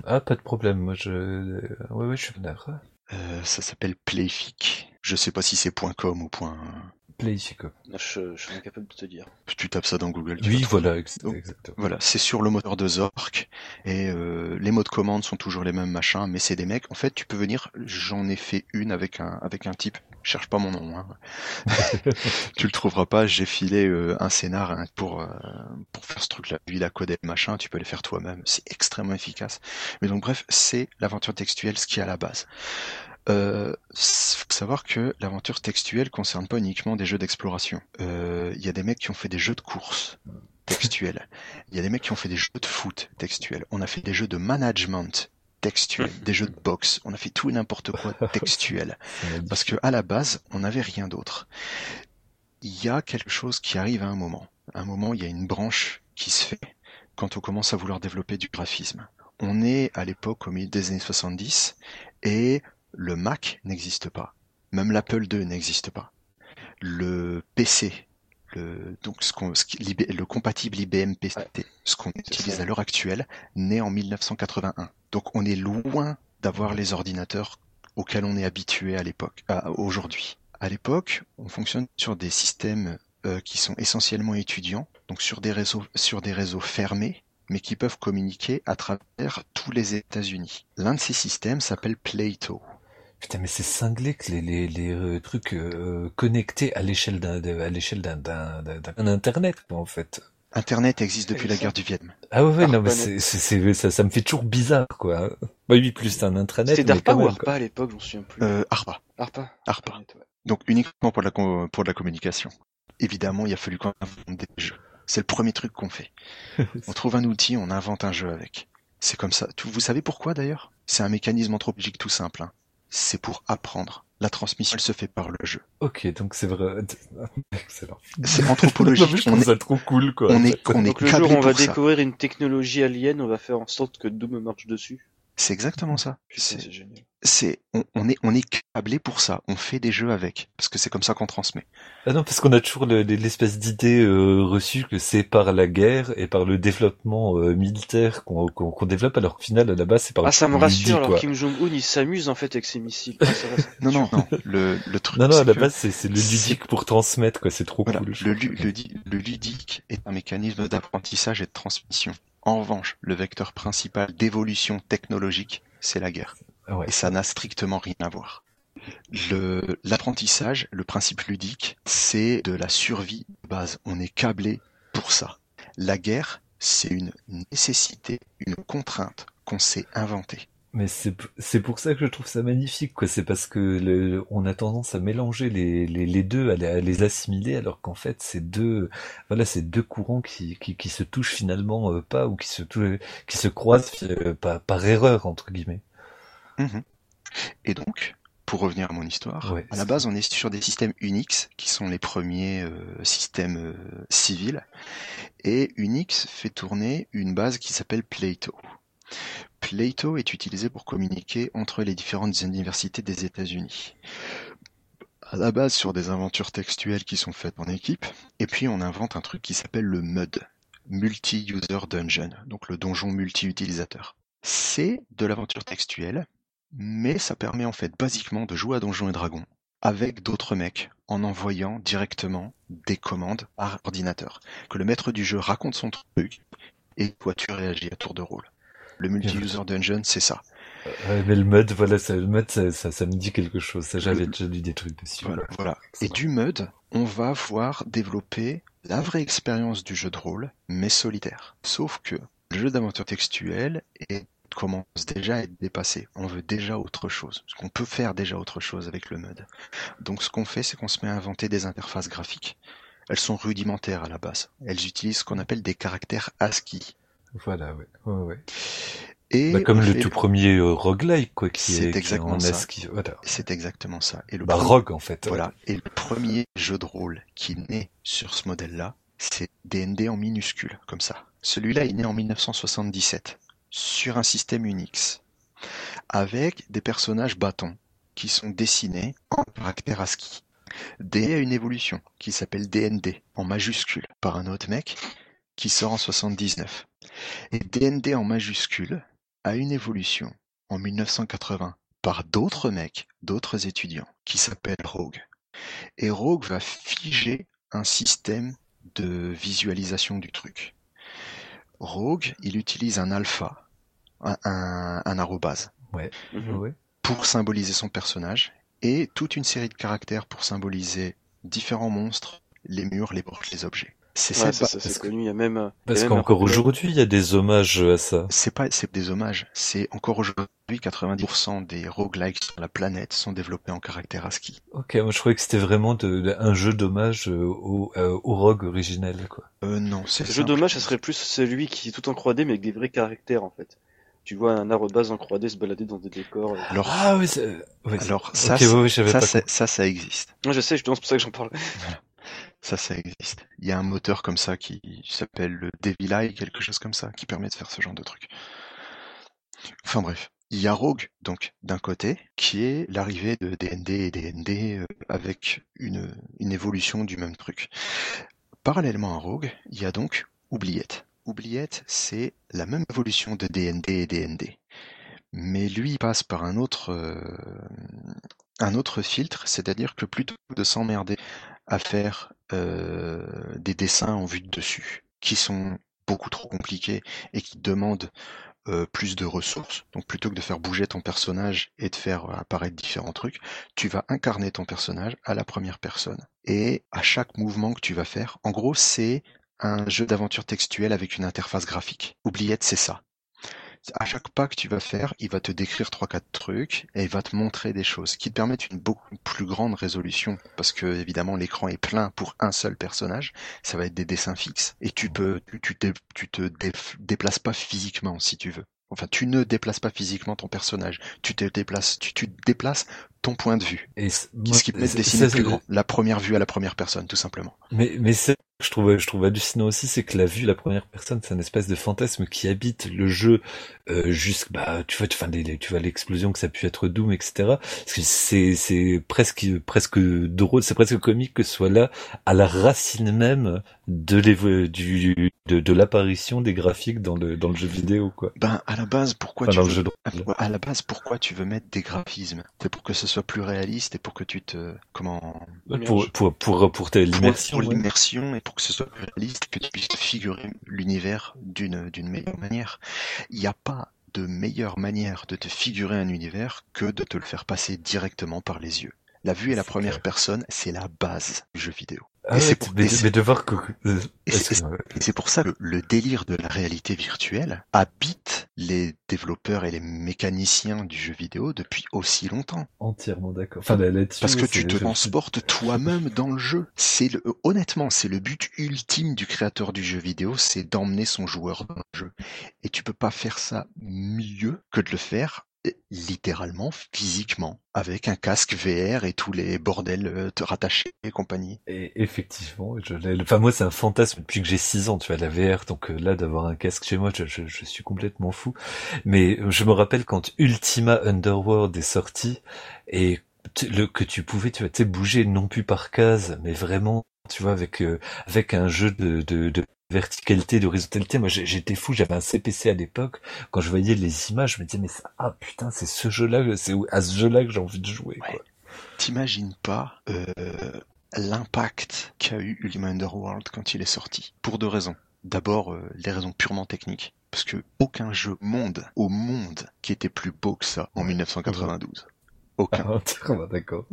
Ah, pas de problème. Moi, je, euh, ouais, ouais, je suis d'accord. Euh, ça s'appelle Playfic. Je sais pas si c'est .com ou point... Playfico. Je, je suis incapable de te dire. Tu tapes ça dans Google. tu Oui, voilà, ex- Donc, exactement. Voilà, c'est sur le moteur de Zork et euh, les mots de commande sont toujours les mêmes machins, mais c'est des mecs. En fait, tu peux venir. J'en ai fait une avec un avec un type. Cherche pas mon nom. Hein. [LAUGHS] tu le trouveras pas. J'ai filé euh, un scénar hein, pour euh, pour faire ce truc-là. Lui, il a codé le machin. Tu peux les faire toi-même. C'est extrêmement efficace. Mais donc bref, c'est l'aventure textuelle, ce qui est à la base. Euh, faut savoir que l'aventure textuelle concerne pas uniquement des jeux d'exploration. Euh, Il y a des mecs qui ont fait des jeux de course textuels. Il y a des mecs qui ont fait des jeux de foot textuels. On a fait des jeux de management textuels, [LAUGHS] des jeux de boxe. On a fait tout et n'importe quoi [LAUGHS] textuel. Parce que à la base, on n'avait rien d'autre. Il y a quelque chose qui arrive à un moment. À un moment, il y a une branche qui se fait quand on commence à vouloir développer du graphisme. On est à l'époque au milieu des années 70 et le Mac n'existe pas. Même l'Apple II n'existe pas. Le PC, le, donc ce qu'on, le compatible IBM PC, ce qu'on utilise ça. à l'heure actuelle, naît en 1981. Donc on est loin d'avoir les ordinateurs auquel on est habitué à l'époque, aujourd'hui. À l'époque, on fonctionne sur des systèmes euh, qui sont essentiellement étudiants, donc sur des réseaux, sur des réseaux fermés, mais qui peuvent communiquer à travers tous les États-Unis. L'un de ces systèmes s'appelle Plato. Putain, mais c'est cinglé que les, les, les euh, trucs euh, connectés à l'échelle d'un à l'échelle d'un d'un d'un- d'un internet quoi, en fait. Internet existe depuis la guerre du Vietnam. Ah ouais, ouais non mais c'est c'est ça ça me fait toujours bizarre quoi. Bah oui, plus c'est un intranet C'était DARPA ou ARPA à l'époque, j'en souviens plus. Euh, ARPA. ARPA. ARPA. Donc uniquement pour de la, pour la communication. Évidemment, il a fallu qu'on invente des jeux. C'est le premier truc qu'on fait. [LAUGHS] On trouve un outil, on invente un jeu avec. C'est comme ça. Vous savez pourquoi d'ailleurs? C'est un mécanisme anthropologique tout simple. hein. C'est pour apprendre. La transmission, elle se fait par le jeu. Ok, donc c'est vrai. Excellent. [LAUGHS] C'est [LAUGHS] Non, anthropologique. je on trouve est, ça trop cool quoi. on est, on est Donc le jour où on va ça. découvrir une technologie alien, on va faire en sorte que Doom marche dessus. C'est exactement ça. C'est génial. C'est, on, on est, on est câblé pour ça. On fait des jeux avec. Parce que c'est comme ça qu'on transmet. Ah non, parce qu'on a toujours le- l'espèce d'idée euh, reçue que c'est par la guerre et par le développement euh, militaire qu'on qu'on qu'on développe, alors qu'au final, à la base, c'est par Ah, ça me rassure, alors quoi. Kim Jong-un, il s'amuse en fait avec ses missiles. Ah, [LAUGHS] ça ça Non, non, non. Le, le truc. Non, non, à la base, c'est c'est le c'est- ludique pour transmettre, quoi. C'est trop Voilà, cool. le, le, le ludique est un mécanisme d'apprentissage et de transmission. En revanche, le vecteur principal d'évolution technologique, c'est la guerre. Ah ouais. Et ça n'a strictement rien à voir. L'apprentissage, le principe ludique, c'est de la survie de base. On est câblé pour ça. La guerre, c'est une nécessité, une contrainte qu'on s'est inventée. Mais c'est pour ça que je trouve ça magnifique, quoi. C'est parce que le, on a tendance à mélanger les, les, les deux, à les, à les assimiler, alors qu'en fait, c'est deux, voilà, c'est deux courants qui, qui, qui se touchent finalement euh, pas ou qui se qui se croisent euh, par, par erreur entre guillemets. Mhm. Et donc, pour revenir à mon histoire, Ouais, à la base, on est sur des systèmes Unix, qui sont les premiers euh, systèmes euh, civils. Et Unix fait tourner une base qui s'appelle Plato. Plato est utilisé pour communiquer entre les différentes universités des États-Unis. À la base, sur des aventures textuelles qui sont faites en équipe, et puis on invente un truc qui s'appelle le MUD, Multi-User Dungeon, donc le donjon multi-utilisateur. C'est de l'aventure textuelle, mais ça permet en fait basiquement de jouer à Donjons et Dragons avec d'autres mecs en envoyant directement des commandes par ordinateur. Que le maître du jeu raconte son truc et toi tu réagis à tour de rôle. Le multi-user dungeon, c'est ça. Ouais, mais le mode, voilà, ça, le mode, ça, ça, ça me dit quelque chose. Ça, j'avais déjà lu des trucs dessus. Voilà, voilà. Et du MUD, on va voir développer la vraie expérience du jeu de rôle, mais solitaire. Sauf que le jeu d'aventure textuelle est commence déjà à être dépassé. On veut déjà autre chose. Parce qu'on peut faire déjà autre chose avec le MUD. Donc ce qu'on fait, c'est qu'on se met à inventer des interfaces graphiques. Elles sont rudimentaires à la base. Elles utilisent ce qu'on appelle des caractères ASCII. Voilà, ouais. ouais, ouais. Et Bah, comme le tout premier euh, roguelike, quoi, qui est, qui est exactement en. ASCII. Voilà. C'est exactement ça. Et le Bah, premier- rogue, en fait. Voilà. Et le premier jeu de rôle qui naît sur ce modèle-là, c'est DND en minuscule, comme ça. Celui-là est né en 1977, sur un système Unix, avec des personnages bâtons qui sont dessinés en caractère ASCII. D a une évolution qui s'appelle DND en majuscule par un autre mec qui sort en 79. Et DND en majuscule a une évolution en 1980 par d'autres mecs, d'autres étudiants, qui s'appellent Rogue. Et Rogue va figer un système de visualisation du truc. Rogue, il utilise un alpha, un, un, un arrobase, Ouais. Mhm. pour symboliser son personnage, et toute une série de caractères pour symboliser différents monstres, les murs, les portes, les objets. C'est Ouais, ça, c'est que- connu. Il y a même. euh, Parce qu'encore aujourd'hui, il y a des hommages à ça. c'est pas c'est des hommages, c'est encore aujourd'hui 90% des roguelikes sur la planète sont développés en caractère ASCII. Ok, moi je croyais que c'était vraiment de, de- un jeu d'hommage euh, au, euh, au rogue originel, quoi. Euh non, c'est Le jeu dommage, ça serait plus celui qui est tout en 3D mais avec des vrais caractères en fait. Tu vois un arbre de base en 3D se balader dans des décors. Alors Ah ouais, ça ouais, ça, ça ça existe. Moi je sais, justement c'est pour ça que j'en parle. Ça ça existe. Il y a un moteur comme ça qui s'appelle le Devil Eye, quelque chose comme ça, qui permet de faire ce genre de truc. Enfin bref, il y a Rogue donc d'un côté qui est l'arrivée de DND et DND euh, avec une une évolution du même truc. Parallèlement à Rogue, il y a donc Oubliette. Oubliette, c'est la même évolution de DND et DND. mais lui il passe par un autre, euh, un autre filtre, c'est-à-dire que plutôt que de s'emmerder à faire euh, des dessins en vue de dessus, qui sont beaucoup trop compliqués et qui demandent euh, plus de ressources. Donc plutôt que de faire bouger ton personnage et de faire apparaître différents trucs, tu vas incarner ton personnage à la première personne. Et à chaque mouvement que tu vas faire, en gros c'est un jeu d'aventure textuelle avec une interface graphique. Oubliette, c'est ça. À chaque pas que tu vas faire, il va te décrire trois quatre trucs et il va te montrer des choses qui te permettent une beaucoup plus grande résolution parce que évidemment l'écran est plein pour un seul personnage. Ça va être des dessins fixes et tu peux tu, tu te déplaces pas physiquement si tu veux. Enfin, tu ne déplaces pas physiquement ton personnage. Tu te déplaces, tu, tu déplaces ton point de vue. Et ce qui permet de dessiner plus grand? La première vue à la première personne, tout simplement. Mais, mais c'est je trouve, je trouve hallucinant aussi, c'est que la vue, la première personne, c'est un espèce de fantasme qui habite le jeu euh, jusque, bah, tu vois, tu, tu vois l'explosion que ça a pu être Doom, etc. C'est, c'est presque, presque drôle, c'est presque comique que ce soit là à la racine même de du, de, de l'apparition des graphiques dans le, dans le jeu vidéo, quoi. Ben, à la base, pourquoi tu veux, à la base, pourquoi tu veux mettre des graphismes? C'est pour que ce soit plus réaliste et pour que tu te, comment, pour, pour, pour, pour, l'immersion. Pour, l'immersion et pour que ce soit plus réaliste, que tu puisses figurer l'univers d'une d'une meilleure manière. Il n'y a pas de meilleure manière de te figurer un univers que de te le faire passer directement par les yeux. La vue et la première personne, c'est la base du jeu vidéo. Ah c'est pour, mais, de voir que... c'est pour ça que le délire de la réalité virtuelle habite les développeurs et les mécaniciens du jeu vidéo depuis aussi longtemps. Entièrement d'accord. Enfin, Parce que tu te transportes toi-même [LAUGHS] dans le jeu. C'est le, honnêtement, c'est le but ultime du créateur du jeu vidéo, c'est d'emmener son joueur dans le jeu. Et tu peux pas faire ça mieux que de le faire littéralement, physiquement, avec un casque VR et tous les bordels euh, te rattachés et compagnie. Et effectivement, je enfin moi c'est un fantasme depuis que j'ai 6 ans, tu vois, la VR, donc euh, là d'avoir un casque chez moi, je, suis complètement fou. Mais euh, je me rappelle quand Ultima Underworld est sorti et le, que tu pouvais, tu vois, bouger non plus par case, mais vraiment tu vois, avec avec un jeu de, de verticalité, d'horizontalité. Moi, j'étais fou. J'avais un CPC à l'époque. Quand je voyais les images, je me disais, mais ça, ah putain, c'est ce jeu-là, c'est à ce jeu-là que j'ai envie de jouer. T'imagines pas euh, l'impact qu'a eu Ultima Underworld quand il est sorti? Pour deux raisons. D'abord, euh, les raisons purement techniques. Parce que aucun jeu monde au monde qui était plus beau que ça en 1992. Aucun. Ah, [LAUGHS] d'accord.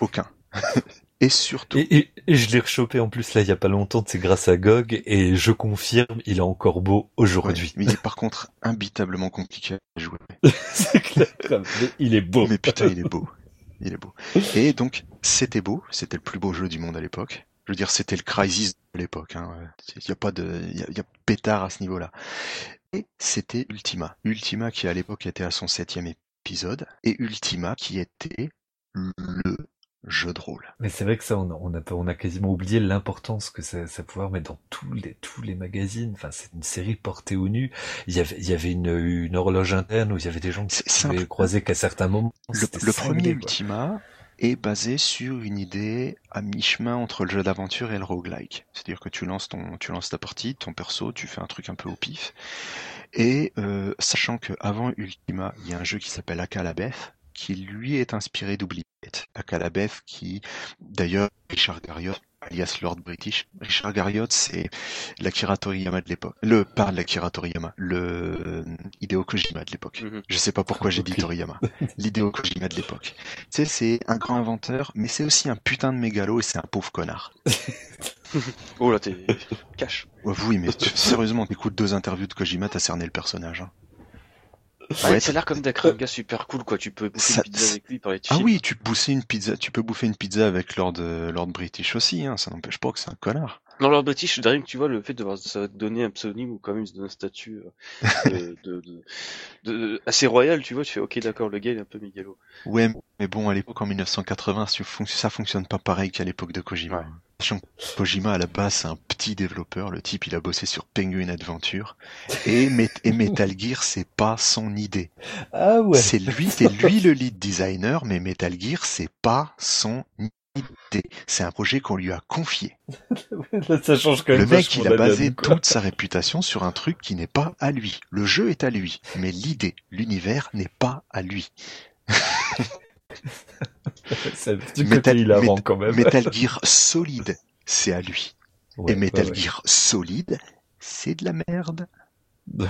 Aucun. [LAUGHS] Et surtout. Et, je l'ai rechopé en plus là il y a pas longtemps, c'est grâce à GOG, et je confirme, il est encore beau aujourd'hui. mais il est par contre imbitablement compliqué à jouer. [LAUGHS] c'est clair, mais il est beau. Mais putain, il est beau. Il est beau. Et donc, c'était beau, c'était le plus beau jeu du monde à l'époque. Je veux dire, c'était le Crisis de l'époque. Hein. Il n'y a pas de, il y a, pétard à ce niveau-là. Et c'était Ultima. Ultima qui à l'époque était à son septième épisode, et Ultima qui était le jeu de rôle. Mais c'est vrai que ça, on a, on a, on a quasiment oublié l'importance que ça, ça pouvait mais dans tous les, tous les magazines. Enfin, c'est une série portée au nu. Il y avait, il y avait une, une horloge interne où il y avait des gens qui se croisaient qu'à certains moments. Le, premier Ultima est basé sur une idée à mi-chemin entre le jeu d'aventure et le roguelike. C'est-à-dire que tu lances ton, tu lances ta partie, ton perso, tu fais un truc un peu au pif. Et euh, sachant que avant Ultima, il y a un jeu qui s'appelle Akalabeth, qui lui est inspiré d'Oubliette, à Calabeth qui, d'ailleurs, Richard Garriott, alias Lord British. Richard Garriott, c'est l'Akira Toriyama de l'époque. Le, pas l'Akira Toriyama, le euh, Hideo Kojima de l'époque. Mhm. Je sais pas pourquoi j'ai dit Toriyama. L'Hideo Kojima de l'époque. Tu sais, c'est un grand inventeur, mais c'est aussi un putain de mégalo et c'est un pauvre connard. oh là, t'es cash. oui, mais sérieusement, écoute deux interviews de Kojima, t'as cerné le personnage. Hein. Ouais, ça a l'air comme d'être un gars super cool, quoi. Tu peux bouffer une pizza avec lui, parler de Ah oui, tu peux bouffer une pizza, tu peux bouffer une pizza avec Lord, euh, Lord British aussi, hein. Ça n'empêche pas que c'est un connard. Non, Lord British, que tu vois, le fait de ça va te donner un pseudonyme ou quand même un statut euh, [LAUGHS] de, de, de, assez royal, tu vois, tu fais ok d'accord, le gars il est un peu mégalo. Ouais, mais bon, à l'époque en 1980, ça fonctionne pas pareil qu'à l'époque de Kojima. Kojima à la base c'est un petit développeur, le type il a bossé sur Penguin Adventure et, et Metal Gear c'est pas son idée. Ah ouais. C'est lui, c'est lui le lead designer, mais Metal Gear c'est pas son idée. C'est un projet qu'on lui a confié. [LAUGHS] Ça change quand même Le mec, il a basé quoi. toute sa réputation sur un truc qui n'est pas à lui. Le jeu est à lui, mais l'idée, l'univers n'est pas à lui. [LAUGHS] [LAUGHS] C'est un petit Metal- côté hilarant Met- quand même. Metal Gear Solide, c'est à lui. Ouais, Et Metal ouais, ouais. Gear Solide, c'est de la merde.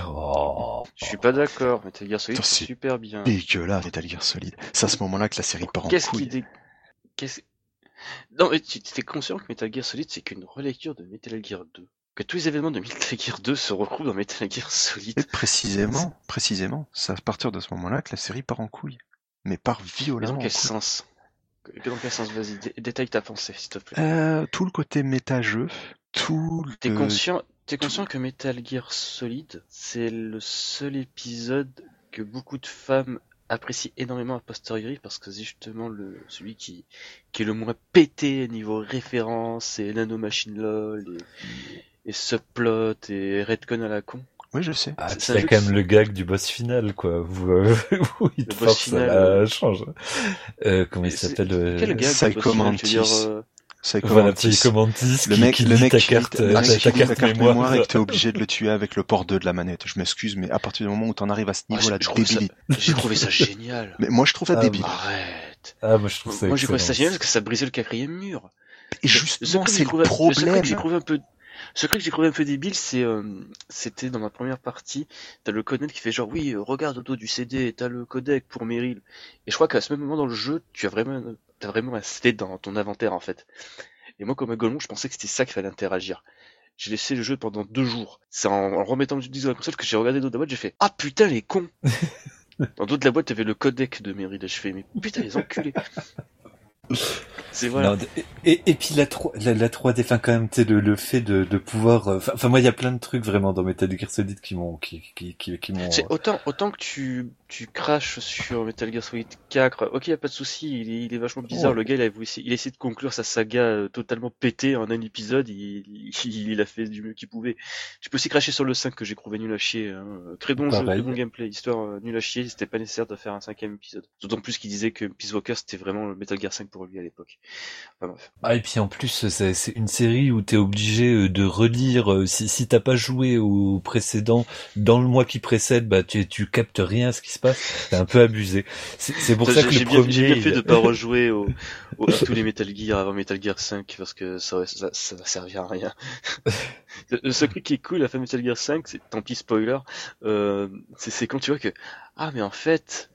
Oh. Je suis pas d'accord, Metal Gear Solid, c'est super bien. Dégueulasse, Metal Gear Solide. C'est à ce moment-là que la série part en Qu'est-ce qui couille. dé... Non, mais tu t'es conscient que Metal Gear Solid, c'est qu'une relecture de Metal Gear 2. Que tous les événements de Metal Gear 2 se retrouvent dans Metal Gear Solid. Et précisément, précisément, c'est à partir de ce moment-là que la série part en couille. Mais part Mais violemment dans quel sens Dans quel sens Vas-y, dé- détaille ta pensée, s'il te plaît. Euh, tout le côté méta-jeu, tout T'es le... conscient, t'es conscient que Metal Gear Solid, c'est le seul épisode que beaucoup de femmes apprécient énormément a posteriori parce que c'est justement le, celui qui, qui est le moins pété niveau référence et nanomachine lol et, et subplot et redcon à la con. Oui, je sais. Ah, C'est- quand même le gag du boss final, quoi. Où, euh, [LAUGHS] où il Le te boss force final, à euh, la change. Euh, comment il s'appelle euh, Quel Psycho Mantis. euh, Psycho Voilà, Mantis. Psycho Mantis Le mec, qui le lit mec ta carte, euh, ta, ta carte mémoire. mémoire et que t'es [LAUGHS] obligé de le tuer avec le port 2 de la manette. Je m'excuse, mais à partir du moment où t'en arrives à ce Ah, niveau-là débile. J'ai trouvé ça génial. Mais moi, je trouve ça Ah, débile. Arrête. Ah, moi je trouve ça Moi j'ai trouvé ça génial parce que ça brisait le quatrième mur. Et Le justement, c'est le problème. j'ai trouvé un peu, ce que j'ai trouvé un peu débile, c'est, euh, c'était dans ma première partie, t'as le codec qui fait genre, oui, euh, regarde au dos du CD, t'as le codec pour Meryl. Et je crois qu'à ce même moment dans le jeu, tu as vraiment, t'as vraiment un CD dans ton inventaire, en fait. Et moi, comme un golemon, je pensais que c'était ça qu'il fallait interagir. J'ai laissé le jeu pendant deux jours. C'est en, en remettant le disque dans la console que j'ai regardé d'autres de la boîte, j'ai fait, ah putain, les cons! [LAUGHS] Dans d'autres de la boîte, t'avais le codec de Meryl, et je fais, mais putain, les enculés! C'est voilà. Non, et, puis la, 3, la, la 3D, enfin quand même, tu le, le fait de, de pouvoir... euh, Enfin, enfin, moi, il y a plein de trucs vraiment dans Metal Gear Solid qui m'ont... Qui, qui, qui, qui m'ont... C'est autant, autant que tu, tu craches sur Metal Gear Solid 4, ok, y a pas de souci, il est, il est vachement bizarre. Ouais. Le gars, il a, il a essayé de conclure sa saga euh, totalement pétée en un épisode, il, il, il a fait du mieux qu'il pouvait. Tu peux aussi cracher sur le 5 que j'ai trouvé nul à chier. Hein. Très bon jeu, Pareil. très bon gameplay, histoire euh, nul à chier, c'était pas nécessaire de faire un cinquième épisode. D'autant plus qu'il disait que Peace Walker c'était vraiment le Metal Gear 5 pour lui à l'époque. Enfin bref. Ah, et puis en plus, c'est une série où t'es obligé euh, de relire, si, si t'as pas joué au précédent, dans le mois qui précède, bah tu, tu captes rien à ce qui se passe, c'est un peu abusé. C'est pour ça que J'ai le bien, premier... j'ai bien fait de pas [LAUGHS] rejouer au, au- à [LAUGHS] tous les Metal Gear avant Metal Gear 5 parce que ça, ça, ça va servir à rien. [LAUGHS] le, le seul truc qui est cool à la fin Metal Gear 5, c'est tant pis spoiler, euh, c'est c'est quand tu vois que ah mais en fait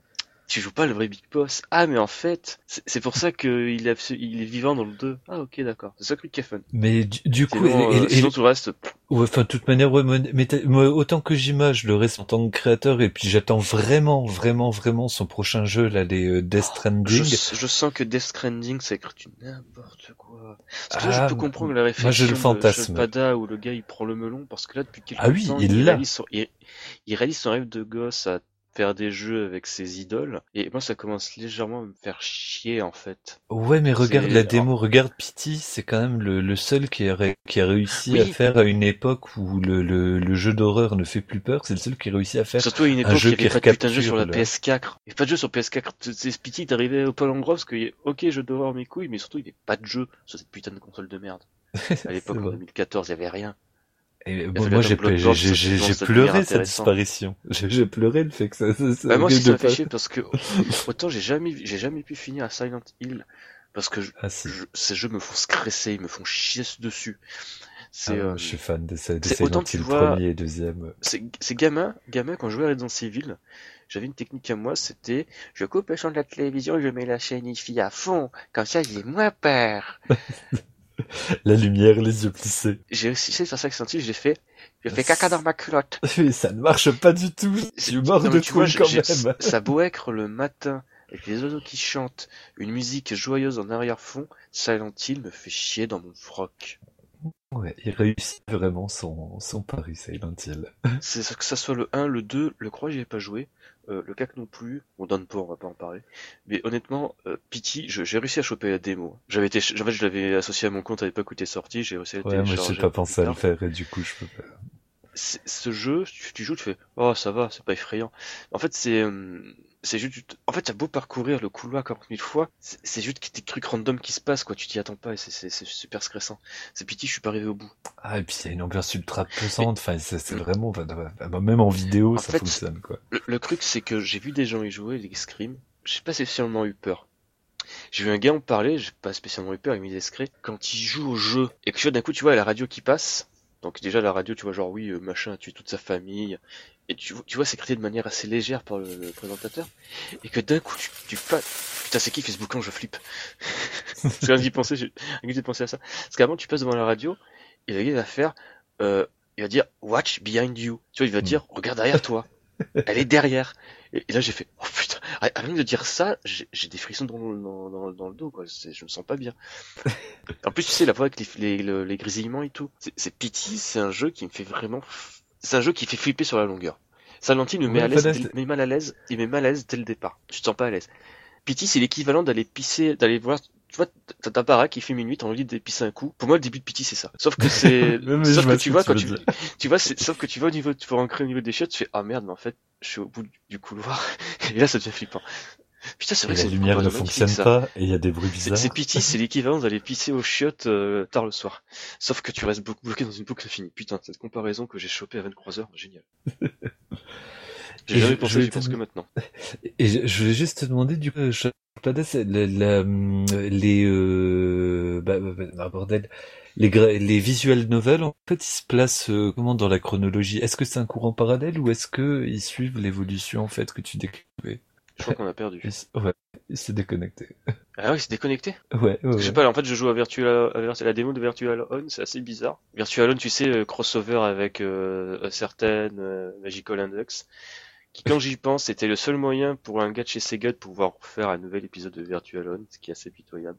tu joues pas le vrai Big Boss. Ah mais en fait c'est c'est pour ça que il est, il est vivant dans le 2. Ah ok d'accord. C'est ça le truc qui est fun. Mais du, du coup, Sinon, et- euh, et- et- sinon tout le reste. Ouais, enfin, de toute manière, ouais, moi, Meta- moi, autant que j'image le reste en tant que créateur, et puis j'attends vraiment, vraiment, vraiment son prochain jeu, là, les euh, Death Je, Stranding. je sens que Death Stranding ça écrit n'importe quoi. Parce que là, Ah, je peux comprendre la moi, réflexion j'ai le de fantasme. Spada où le gars il prend le melon parce que là depuis quelques Ah oui, temps il l'a. réalise son, il, il réalise son rêve de gosse à faire des jeux avec ses idoles et moi ça commence légèrement à me faire chier en fait. Ouais, mais regarde la démo, regarde Pity, c'est quand même le, le seul qui a, ré- qui a réussi Oui. à faire à une époque où le, le, le jeu d'horreur ne fait plus peur, c'est le seul qui a réussi à faire. Surtout à une époque jeu il n'y avait qui pas de putain de jeu sur la recapture, là. PS4. Il n'y avait pas de jeu sur PS4. C'est Pity t'arrivais au Pôle en gros parce que ok je dois avoir mes couilles mais surtout il n'y avait pas de jeu sur cette putain de console de merde. [LAUGHS] À l'époque en vrai. 2014 il y avait rien. Et bon, moi, j'ai pleuré cette intéressant. disparition. [LAUGHS] J'ai j'ai pleuré le fait que ça, ça, ça Bah moi ça fait chier parce que [LAUGHS] autant j'ai jamais j'ai jamais pu finir à Silent Hill parce que je, Ah si. je- ces jeux me font stresser, ils me font chier dessus. Ah, euh, je suis fan de, de c'est Silent Hill vois- premier et deuxième. c'est c'est gamin, gamin quand je jouais à Resident Evil, j'avais une technique à moi, c'était je coupe le champ de la télévision et je mets la chaîne IFI à fond, comme ça j'ai moins peur. [LAUGHS] [LAUGHS] La lumière, les yeux plissés. J'ai faire ça avec Silent Hill, j'ai fait je fais caca dans ma culotte. [LAUGHS] Mais ça ne marche pas du tout. Je suis mort de tu vois, quand j'ai- même. ça être le matin avec les oiseaux qui chantent, une musique joyeuse en arrière-fond, Silent Hill me fait chier dans mon froc. Ouais, il réussit vraiment son, son pari, Silent Hill. C'est que ça soit le 1, le 2, le 3 j'y ai pas joué, euh, le 4 non plus, on donne pas, on va pas en parler. Mais honnêtement, euh, Pity, j'ai réussi à choper la démo. J'avais été, en fait, je l'avais associé à mon compte à l'époque où t'es sorti, j'ai réussi à Ouais, moi j'ai pas pensé à le faire et du coup je peux pas. ce jeu, tu, tu joues, tu fais oh ça va, c'est pas effrayant. En fait, c'est euh, c'est juste, en fait, t'as beau parcourir le couloir 40 000 fois, c'est c'est juste des trucs random qui se passent quoi. Tu t'y attends pas et c'est c'est c'est super stressant. C'est pitié, je suis pas arrivé au bout. Ah, et puis il y a une ambiance ultra pesante. Enfin, c'est c'est vraiment, enfin, bah, même en vidéo, En ça fait, fonctionne, quoi. Le, le truc, c'est que j'ai vu des gens y jouer, les Scream. J'ai pas spécialement eu peur. J'ai vu un gars en parler, j'ai pas spécialement eu peur, il m'est discret. Quand il joue au jeu, et que d'un coup, tu vois la radio qui passe. Donc déjà, la radio, tu vois, genre, oui, euh, machin a tué toute sa famille. Et tu, vois- tu vois, c'est créé de manière assez légère par le, le présentateur. Et que d'un coup, tu, tu passes... Putain, c'est qui Facebook quand je flippe Je viens d'y penser, j'ai rien d'y penser à ça. Parce qu'avant, tu passes devant la radio, et le gars, il va faire... Euh, il va dire, watch behind you. Tu vois, il va Hmm. dire, regarde derrière toi. Elle est derrière. Et, et là, j'ai fait, oh putain, avant de dire ça, j'ai des frissons dans, le- dans, dans, dans le dos, quoi. Je me sens pas bien. en plus, tu sais, la voix avec les, les, le- les grésillements et tout. C'est- Pity, c'est un jeu qui me fait vraiment, c'est un jeu qui fait flipper sur la longueur. Silent Hill me met à l'aise, met mal à l'aise, il met mal à l'aise dès le départ. Tu te sens pas à l'aise. Pity, c'est l'équivalent d'aller pisser, d'aller voir, tu vois, t'as ta para qui fume une nuit, t'as envie de pisser un coup. Pour moi, le début de Pity, c'est ça. Sauf que c'est, [LAUGHS] sauf vois que tu vois, quand [LAUGHS] tu, vois, sauf que tu vas au niveau, tu vas rentrer au niveau des chiottes, tu fais, ah merde, mais en fait, je suis au bout du- couloir. [LAUGHS] Et là, ça devient flippant. Putain, c'est Et vrai que la c'est une lumière ne fonctionne ça. pas, et il y a des bruits C'est bizarres. c'est pity, c'est l'équivalent d'aller pisser aux chiottes euh, tard le soir. Sauf que tu restes blo- bloqué dans une boucle infinie. Putain, cette comparaison que j'ai chopée à 23 heures, génial. J'ai Et jamais pensé, je pense que maintenant. Et je, je voulais juste te demander, du coup, euh, la, les, euh, bah, bah, bah, non, bordel, les, gra- les visual novels, en fait, ils se placent euh, comment dans la chronologie? Est-ce que c'est un courant parallèle ou est-ce que ils suivent l'évolution en fait que tu décrivais? Je crois qu'on a perdu. Ils s- Ouais, il s'est déconnecté. Ah oui, c'est déconnecté? Ouais, ouais, Je sais pas, en fait, je joue à Virtual, à la démo de Virtual On, c'est assez bizarre. Virtual On, tu sais, euh, crossover avec euh, certaines Magical Index, qui, quand j'y pense, c'était le seul moyen pour un gars de chez Sega de pouvoir faire un nouvel épisode de Virtual On, ce qui est assez pitoyable.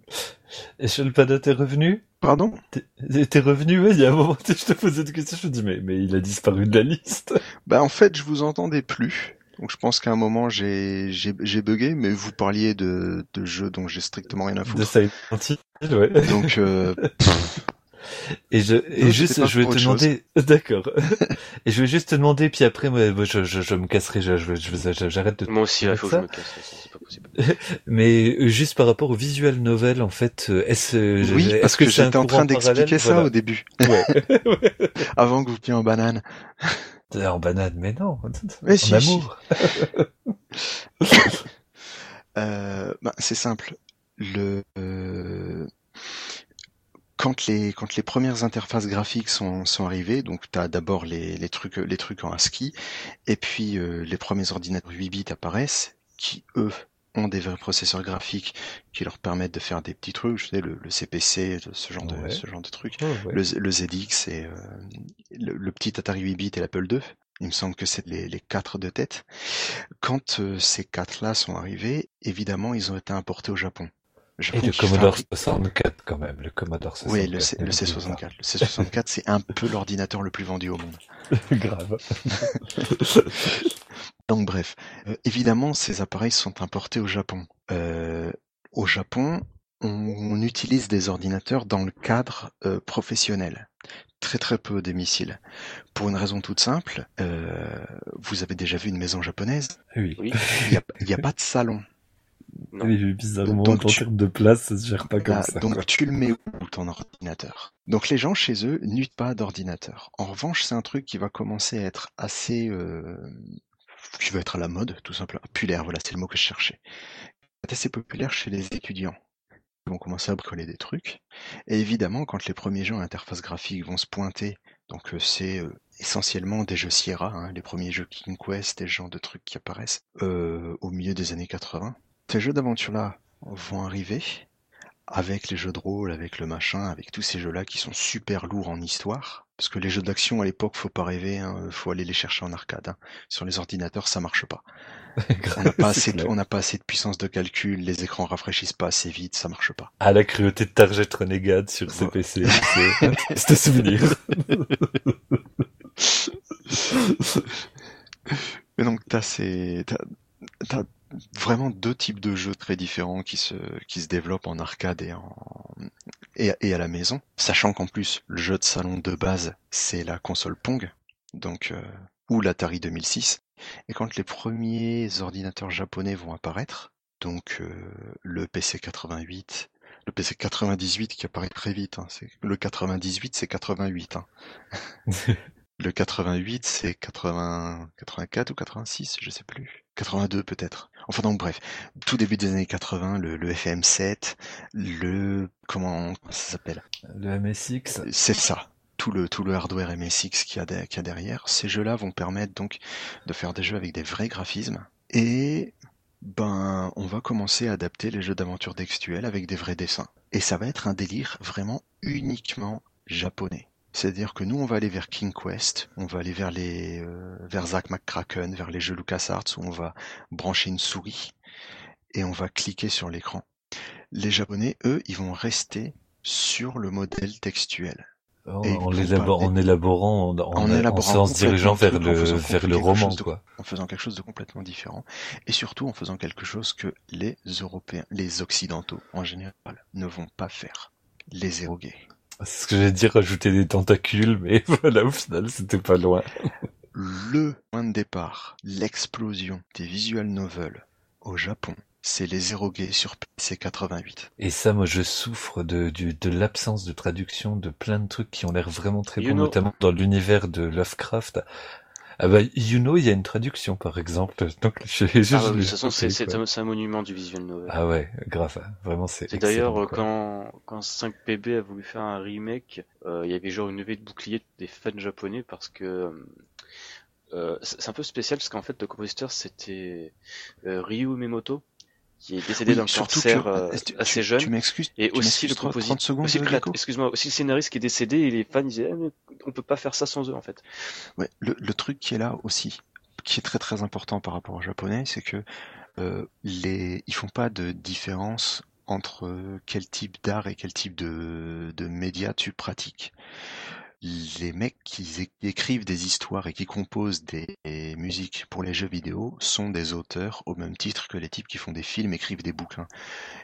Et Sholpada, t'es revenu? Pardon? T'es t'es revenu ouais, Il y a un moment, [LAUGHS] je te posais une question, je me dis, mais, mais il a disparu de la liste. Bah en fait, je vous entendais plus. Donc je pense qu'à un moment j'ai j'ai j'ai bugué, mais vous parliez de de jeux dont j'ai strictement rien à De foutre. Silent Hill, ouais. Donc euh, [LAUGHS] Et je, et Non, juste, je vais te demander, [LAUGHS] d'accord. et je vais juste te demander, puis après, moi, je, je, je me casserai, je, je, je- je- j'arrête de Moi aussi, là, il faut que je ça me casse, c'est pas possible. [LAUGHS] Mais euh, juste par rapport au visual novel, en fait, euh, est-ce euh, oui, est-ce parce que, j'étais en train d'expliquer ça Voilà. au début, Ouais. [LAUGHS] avant que vous pliez en banane. En banane, mais non. Mais en si, amour. Euh, bah, c'est simple. Le euh, quand les quand les premières interfaces graphiques sont sont arrivées, donc t'as d'abord les les trucs les trucs en ASCII, et puis euh, les premiers ordinateurs 8 bits apparaissent, qui eux ont des vrais processeurs graphiques qui leur permettent de faire des petits trucs, je sais le, le CPC, ce genre de ce genre de trucs. Ouais. Le, le ZX et euh, le, le petit Atari 8 bits et l'Apple II. Il me semble que c'est les, les quatre de tête. Quand euh, ces quatre-là sont arrivés, évidemment, ils ont été importés au Japon. Et le Commodore fabrique- 64, quand même. Le Commodore 64. Oui, le, C- le C64. Le C64, c'est un peu [LAUGHS] l'ordinateur le plus vendu au monde. [LAUGHS] Grave. [LAUGHS] Donc bref, Euh, évidemment, ces appareils sont importés au Japon. Euh, au Japon, on, on utilise des ordinateurs dans le cadre euh, professionnel. Très très peu des missiles. Pour une raison toute simple, euh, vous avez déjà vu une maison japonaise? Oui. Il n'y a pas de salon. Non. Oui, bizarrement, Donc en tu- termes de place, ça se gère pas comme Ah, ça. donc quoi. tu le mets où ton ordinateur? Donc les gens chez eux n'utilisent pas d'ordinateur. En revanche, c'est un truc qui va commencer à être assez, euh, qui va être à la mode, tout simplement. Populaire, voilà, c'est le mot que je cherchais. C'est assez populaire chez les étudiants. Ils vont commencer à bricoler des trucs. Et évidemment, quand les premiers jeux à interface graphique vont se pointer, donc euh, c'est euh, essentiellement des jeux Sierra, hein, les premiers jeux King Quest et ce genre de trucs qui apparaissent euh, au milieu des années 80. Ces jeux d'aventure-là vont arriver avec les jeux de rôle, avec le machin, avec tous ces jeux-là qui sont super lourds en histoire? Parce que les jeux d'action à l'époque, faut pas rêver, hein, faut aller les chercher en arcade. hein. Sur les ordinateurs, ça marche pas. [LAUGHS] On n'a pas assez, de, clair. on n'a pas assez de puissance de calcul, les écrans rafraîchissent pas assez vite, ça marche pas. Ah, la cruauté de Target Renegade sur Ouais. [LAUGHS] CPC, c'est un souvenir. Mais donc t'as ces, t'as vraiment deux types de jeux très différents qui se, qui se développent en arcade et en, et, et à la maison. Sachant qu'en plus, le jeu de salon de base, c'est la console Pong. donc euh, ou l'Atari 2006. Et quand les premiers ordinateurs japonais vont apparaître, donc euh, le PC 88, le PC 98 qui apparaît très vite, hein, c'est le 98 c'est 88. Hein. [LAUGHS] le 88 c'est 80, 84 ou 86, je sais plus. 82 peut-être. Enfin donc bref, tout début des années 80, le, le FM7, le comment ça s'appelle? Le MSX. C'est ça. Tout le tout le hardware MSX qu'il y a, de- qu'il y a derrière. Ces jeux-là vont permettre donc de faire des jeux avec des vrais graphismes et ben on va commencer à adapter les jeux d'aventure textuelle avec des vrais dessins. Et ça va être un délire vraiment uniquement japonais. C'est-à-dire que nous, on va aller vers King Quest, on va aller vers les, euh, vers Zack McCracken, vers les jeux LucasArts où on va brancher une souris et on va cliquer sur l'écran. Les Japonais, eux, ils vont rester sur le modèle textuel. En, Et en élaborant, en, en, En en élaborant se dirigeant vers le vers le quelque roman, chose de- quoi. en faisant quelque chose de complètement différent et surtout en faisant quelque chose que les Européens, les Occidentaux en général ne vont pas faire. Les éroguer. C'est ce que j'allais dire, rajouter des tentacules, mais [LAUGHS] voilà, au final, c'était pas loin. Le point de départ, l'explosion des visual novels au Japon, c'est les éroguer sur PC 88. Et ça, moi, je souffre de, du, de l'absence de traduction de plein de trucs qui ont l'air vraiment très You bons, know. notamment dans l'univers de Lovecraft. Ah bah, you know, il y a une traduction, par exemple. [LAUGHS] Donc, je, je, Ah, je ouais, de toute façon, c'est un, un monument du visual novel. Ah ouais, grave. Vraiment, c'est C'est d'ailleurs euh, quand, quand 5PB a voulu faire un remake, euh, il y avait genre une levée de bouclier des fans japonais parce que euh, c'est c'est un peu spécial parce qu'en fait le compositeur c'était euh, Ryu Memoto qui est décédé Oui, d'un cancer que- euh, tu- assez tu- jeune m'excuses et tu aussi le 30 compositeur, aussi le, excuse-moi, aussi le scénariste qui est décédé et les fans disaient Ah, on peut pas faire ça sans eux en fait. Ouais, le, le truc qui est là aussi, qui est très très important par rapport aux japonais, c'est que euh, les, ils font pas de différence entre quel type d'art et quel type de, de média tu pratiques. Les mecs qui écrivent des histoires et qui composent des musiques pour les jeux vidéo sont des auteurs au même titre que les types qui font des films, écrivent des bouquins.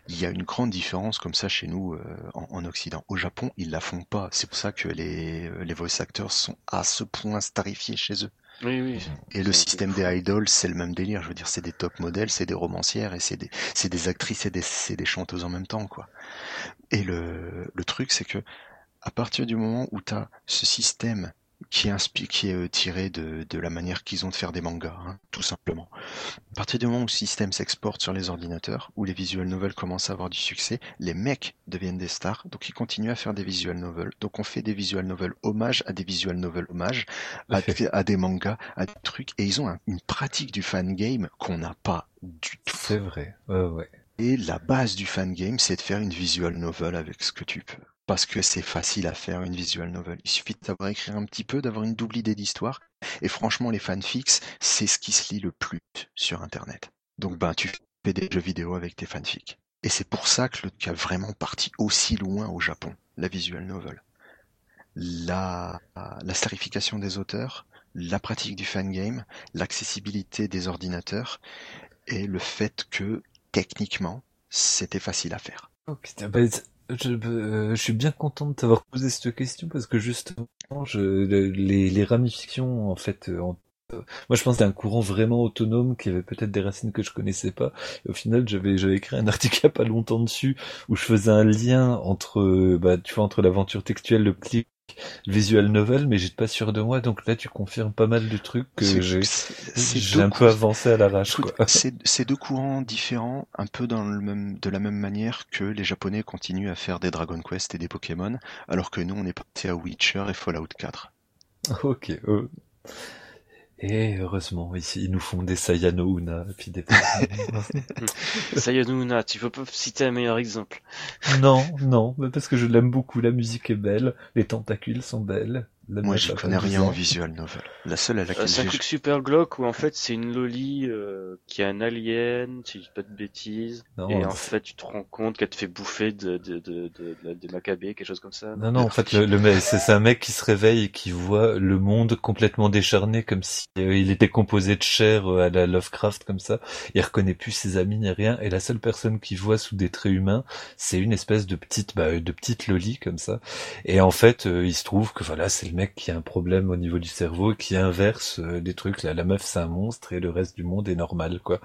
Il y a une grande différence comme ça chez nous euh, en, en Occident. Au Japon, ils la font pas. C'est pour ça que les, euh, les voice actors sont à ce point starifiés chez eux. Oui, oui. Et le système des idols, c'est le même délire. Je veux dire, c'est des top modèles, c'est des romancières et c'est des, c'est des actrices et des, c'est des chanteuses en même temps, quoi. Et le, le truc, c'est que à partir du moment où tu as ce système qui est, inspi- qui est euh, tiré de, de la manière qu'ils ont de faire des mangas, hein, tout simplement. À partir du moment où le système s'exporte sur les ordinateurs, où les visual novels commencent à avoir du succès, les mecs deviennent des stars, donc ils continuent à faire des visual novels. Donc on fait des visual novels hommage à des visual novels hommage à, des- à des mangas, à des trucs, et ils ont un- une pratique du fan game qu'on n'a pas du tout. C'est vrai. Ouais, ouais. Et la base du fan game, c'est de faire une visual novel avec ce que tu peux. Parce que c'est facile à faire une visual novel. Il suffit de savoir écrire un petit peu, d'avoir une double idée d'histoire. Et franchement, les fanfics, c'est ce qui se lit le plus sur Internet. Donc ben, tu fais des jeux vidéo avec tes fanfics. Et c'est pour ça que le a vraiment parti aussi loin au Japon, la visual novel. La, la des auteurs, la pratique du fan game, l'accessibilité des ordinateurs et le fait que techniquement c'était facile à faire. Oh, putain, bah, je, euh, je suis bien content de t'avoir posé cette question parce que justement, je, le- les, les ramifications, en fait, euh, en- euh, moi je pense c'est un courant vraiment autonome qui avait peut-être des racines que je connaissais pas. Au final, j'avais écrit un [LAUGHS] article il pas longtemps dessus où je faisais un lien entre, euh, bah, tu vois, entre l'aventure textuelle, le clic, le visual novel, mais j'étais pas sûr de moi. Donc là, tu confirmes pas mal de trucs que j'ai un peu avancé à l'arrache. C'est deux courants différents, un peu dans le même, de la même manière que les Japonais continuent à faire des Dragon Quest et des Pokémon, alors que nous on est passé à Witcher et Fallout 4. [LAUGHS] Ok. euh. Et heureusement, ici, ils nous font des Sayano Una, puis des... [LAUGHS] Sayonuna, tu peux pas citer un meilleur exemple? non, non, parce que je l'aime beaucoup, la musique est belle, les tentacules sont belles. Moi a connais rien en visual novel. La seule à Euh, laquelle c'est un truc super glauque où en fait c'est une loli euh, qui est un alien, si je dis pas de bêtises, Non, et euh, en fait tu te rends compte qu'elle te fait bouffer de, de, de, de, de- des macabées, quelque chose comme ça. Non, non, en fait, le, le c'est un mec qui se réveille et qui voit le monde complètement décharné, comme si euh, il était composé de chair euh, à la Lovecraft, comme ça. Il reconnaît plus ses amis ni rien, et la seule personne qu'il voit sous des traits humains, c'est une espèce de petite, bah, de petite loli, comme ça. Et en fait, euh, il se trouve que voilà, c'est du mec qui a un problème au niveau du cerveau qui inverse euh, des trucs. Là, la meuf c'est un monstre et le reste du monde est normal, quoi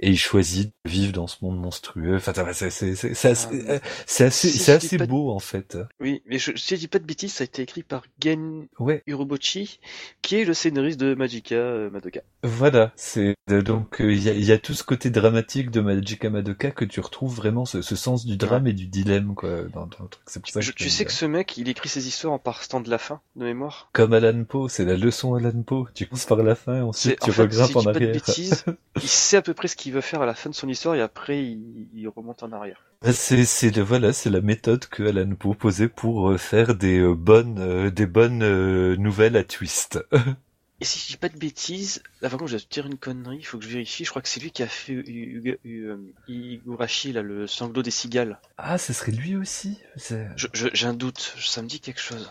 et il choisit de vivre dans ce monde monstrueux. Enfin, c'est assez, Ah, euh, c'est assez, beau en fait. Oui, mais je, si je dis pas de bêtises, ça a été écrit par Gen Ouais, Urobuchi, qui est le scénariste de Magica euh, Madoka. Voilà. C'est euh, donc euh, il y, a, il y a tout ce côté dramatique de Magica Madoka que tu retrouves vraiment ce, ce sens du drame et du dilemme quoi dans, dans le truc. C'est pour ça Je- que tu sais que ce mec, il écrit ses histoires en partant de la fin, de mémoire? comme Alan Poe, c'est la leçon Alan Poe. Tu commences par la fin, ensuite tu en fait, regrimpes si en dis pas de arrière. bêtises, [LAUGHS] il sait à peu près ce qu'il veut faire à la fin de son histoire et après il, il remonte en arrière. Bah, C'est voilà, c'est la méthode que Alan Poe posait pour euh, faire des bonnes des bonnes nouvelles à twist. [LAUGHS] Et si je dis pas de bêtises, là par contre je vais te dire une connerie, il faut que je vérifie, je crois que c'est lui qui a fait U- U- U- euh, Higurashi, là, le sanglot des cigales. ah, ce serait lui aussi. J'ai un doute, ça me dit quelque chose.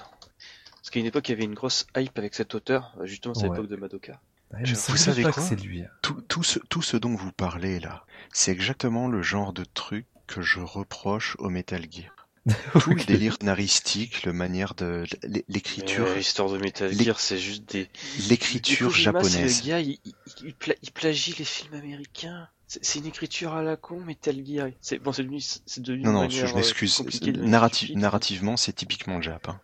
Parce qu'à une époque il y avait une grosse hype avec cet auteur, justement c'est Ouais. l'époque de Madoka. Ouais, Je- vous savez quoi que c'est lui. hein. Tout, tout, ce, tout ce dont vous parlez là, c'est exactement le genre de truc que je reproche au Metal Gear. [LAUGHS] Tout le délire naristique, le manière de l'é- l'écriture, euh, L'histoire de Metal Gear c'est juste des... l'écriture japonaise. Le gars, il, il, il pla- il plagie les films américains. C'est une écriture à la con, Metal Gear. C'est bon, c'est devenu, c'est devenu Non, non, je euh, m'excuse. Narrati- narrativement, c'est typiquement Jap. hein.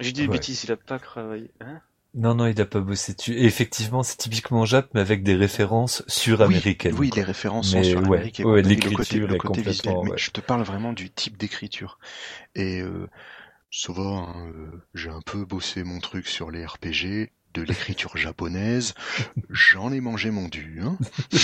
J'ai dit des Ouais. bêtises, il a pas travaillé. Hein? Non, non, il a pas bossé dessus. Et effectivement, c'est typiquement Jap, mais avec des références sur-américaines. Oui, oui, les références Mais sont sur ouais, ouais, l'écriture côté, le est côté visuel. Mais je te parle vraiment du type d'écriture. Et euh, ça va, hein, euh, j'ai un peu bossé mon truc sur les RPG, de l'écriture [LAUGHS] japonaise. J'en ai mangé mon dû. Hein. [LAUGHS]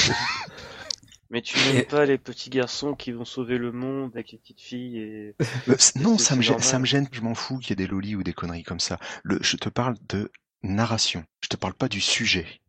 Mais tu n'aimes Et- pas les petits garçons qui vont sauver le monde avec les petites filles et... Euh, non, ça me, gêne, ça me gêne, je m'en fous qu'il y ait des lolis ou des conneries comme ça. Le, je te parle de narration. Je te parle pas du sujet.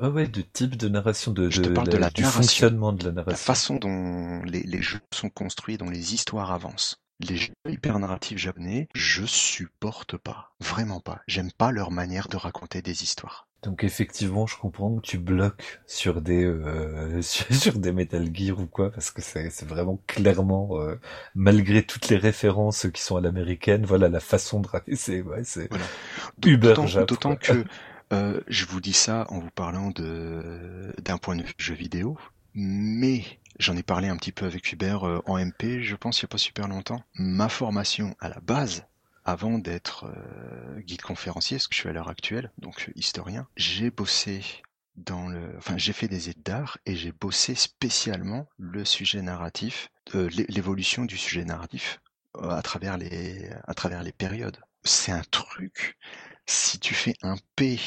Ah ouais, de type de narration, de, Je te parle de la du narration. fonctionnement de la La narration. façon dont les, les jeux sont construits, dont les histoires avancent. Les jeux hyper narratifs japonais, je supporte pas. Vraiment pas. J'aime pas leur manière de raconter des histoires. Donc effectivement, je comprends que tu bloques sur des euh, [LAUGHS] sur, des Metal Gear ou quoi, parce que c'est c'est vraiment clairement, euh, malgré toutes les références qui sont à l'américaine, voilà la façon de raconter, c'est ouais, c'est Voilà. Uber D'autant que [LAUGHS] euh, je vous dis ça en vous parlant de d'un point de vue jeu vidéo, mais j'en ai parlé un petit peu avec Hubert euh, en MP, je pense il y a pas super longtemps. Ma formation à la base, avant d'être euh, guide conférencier, ce que je suis à l'heure actuelle, donc euh, historien, j'ai bossé dans le, enfin j'ai fait des études d'art et j'ai bossé spécialement le sujet narratif, euh, l'é- l'évolution du sujet narratif euh, à travers les à travers les périodes. C'est un truc. Si tu fais un P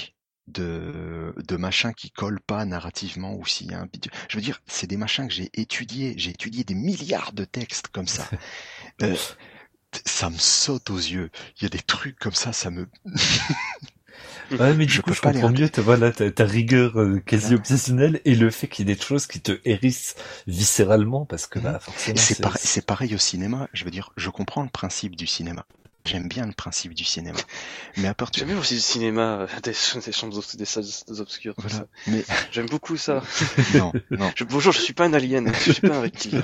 de de machin qui colle pas narrativement ou s'il y a un je veux dire, c'est des machins que j'ai étudiés. J'ai étudié des milliards de textes comme ça. [LAUGHS] Euh, ça me saute aux yeux. Il y a des trucs comme ça, ça me [LAUGHS] Ouais, mais du Je coup, je comprends mieux ta, voilà, ta, ta rigueur euh, quasi obsessionnelle et le fait qu'il y ait des choses qui te hérissent viscéralement parce que, bah, forcément, c'est pareil, c'est pareil au cinéma. Je veux dire, je comprends le principe du cinéma. J'aime bien le principe du cinéma. Mais à partir J'aime bien aussi le cinéma, euh, des, [LAUGHS] des chambres, obs- des salles obscures, tout voilà. ça. Mais [LAUGHS] J'aime beaucoup ça. [LAUGHS] non, non, Je, bonjour, je suis pas un alien, je suis pas un reptile.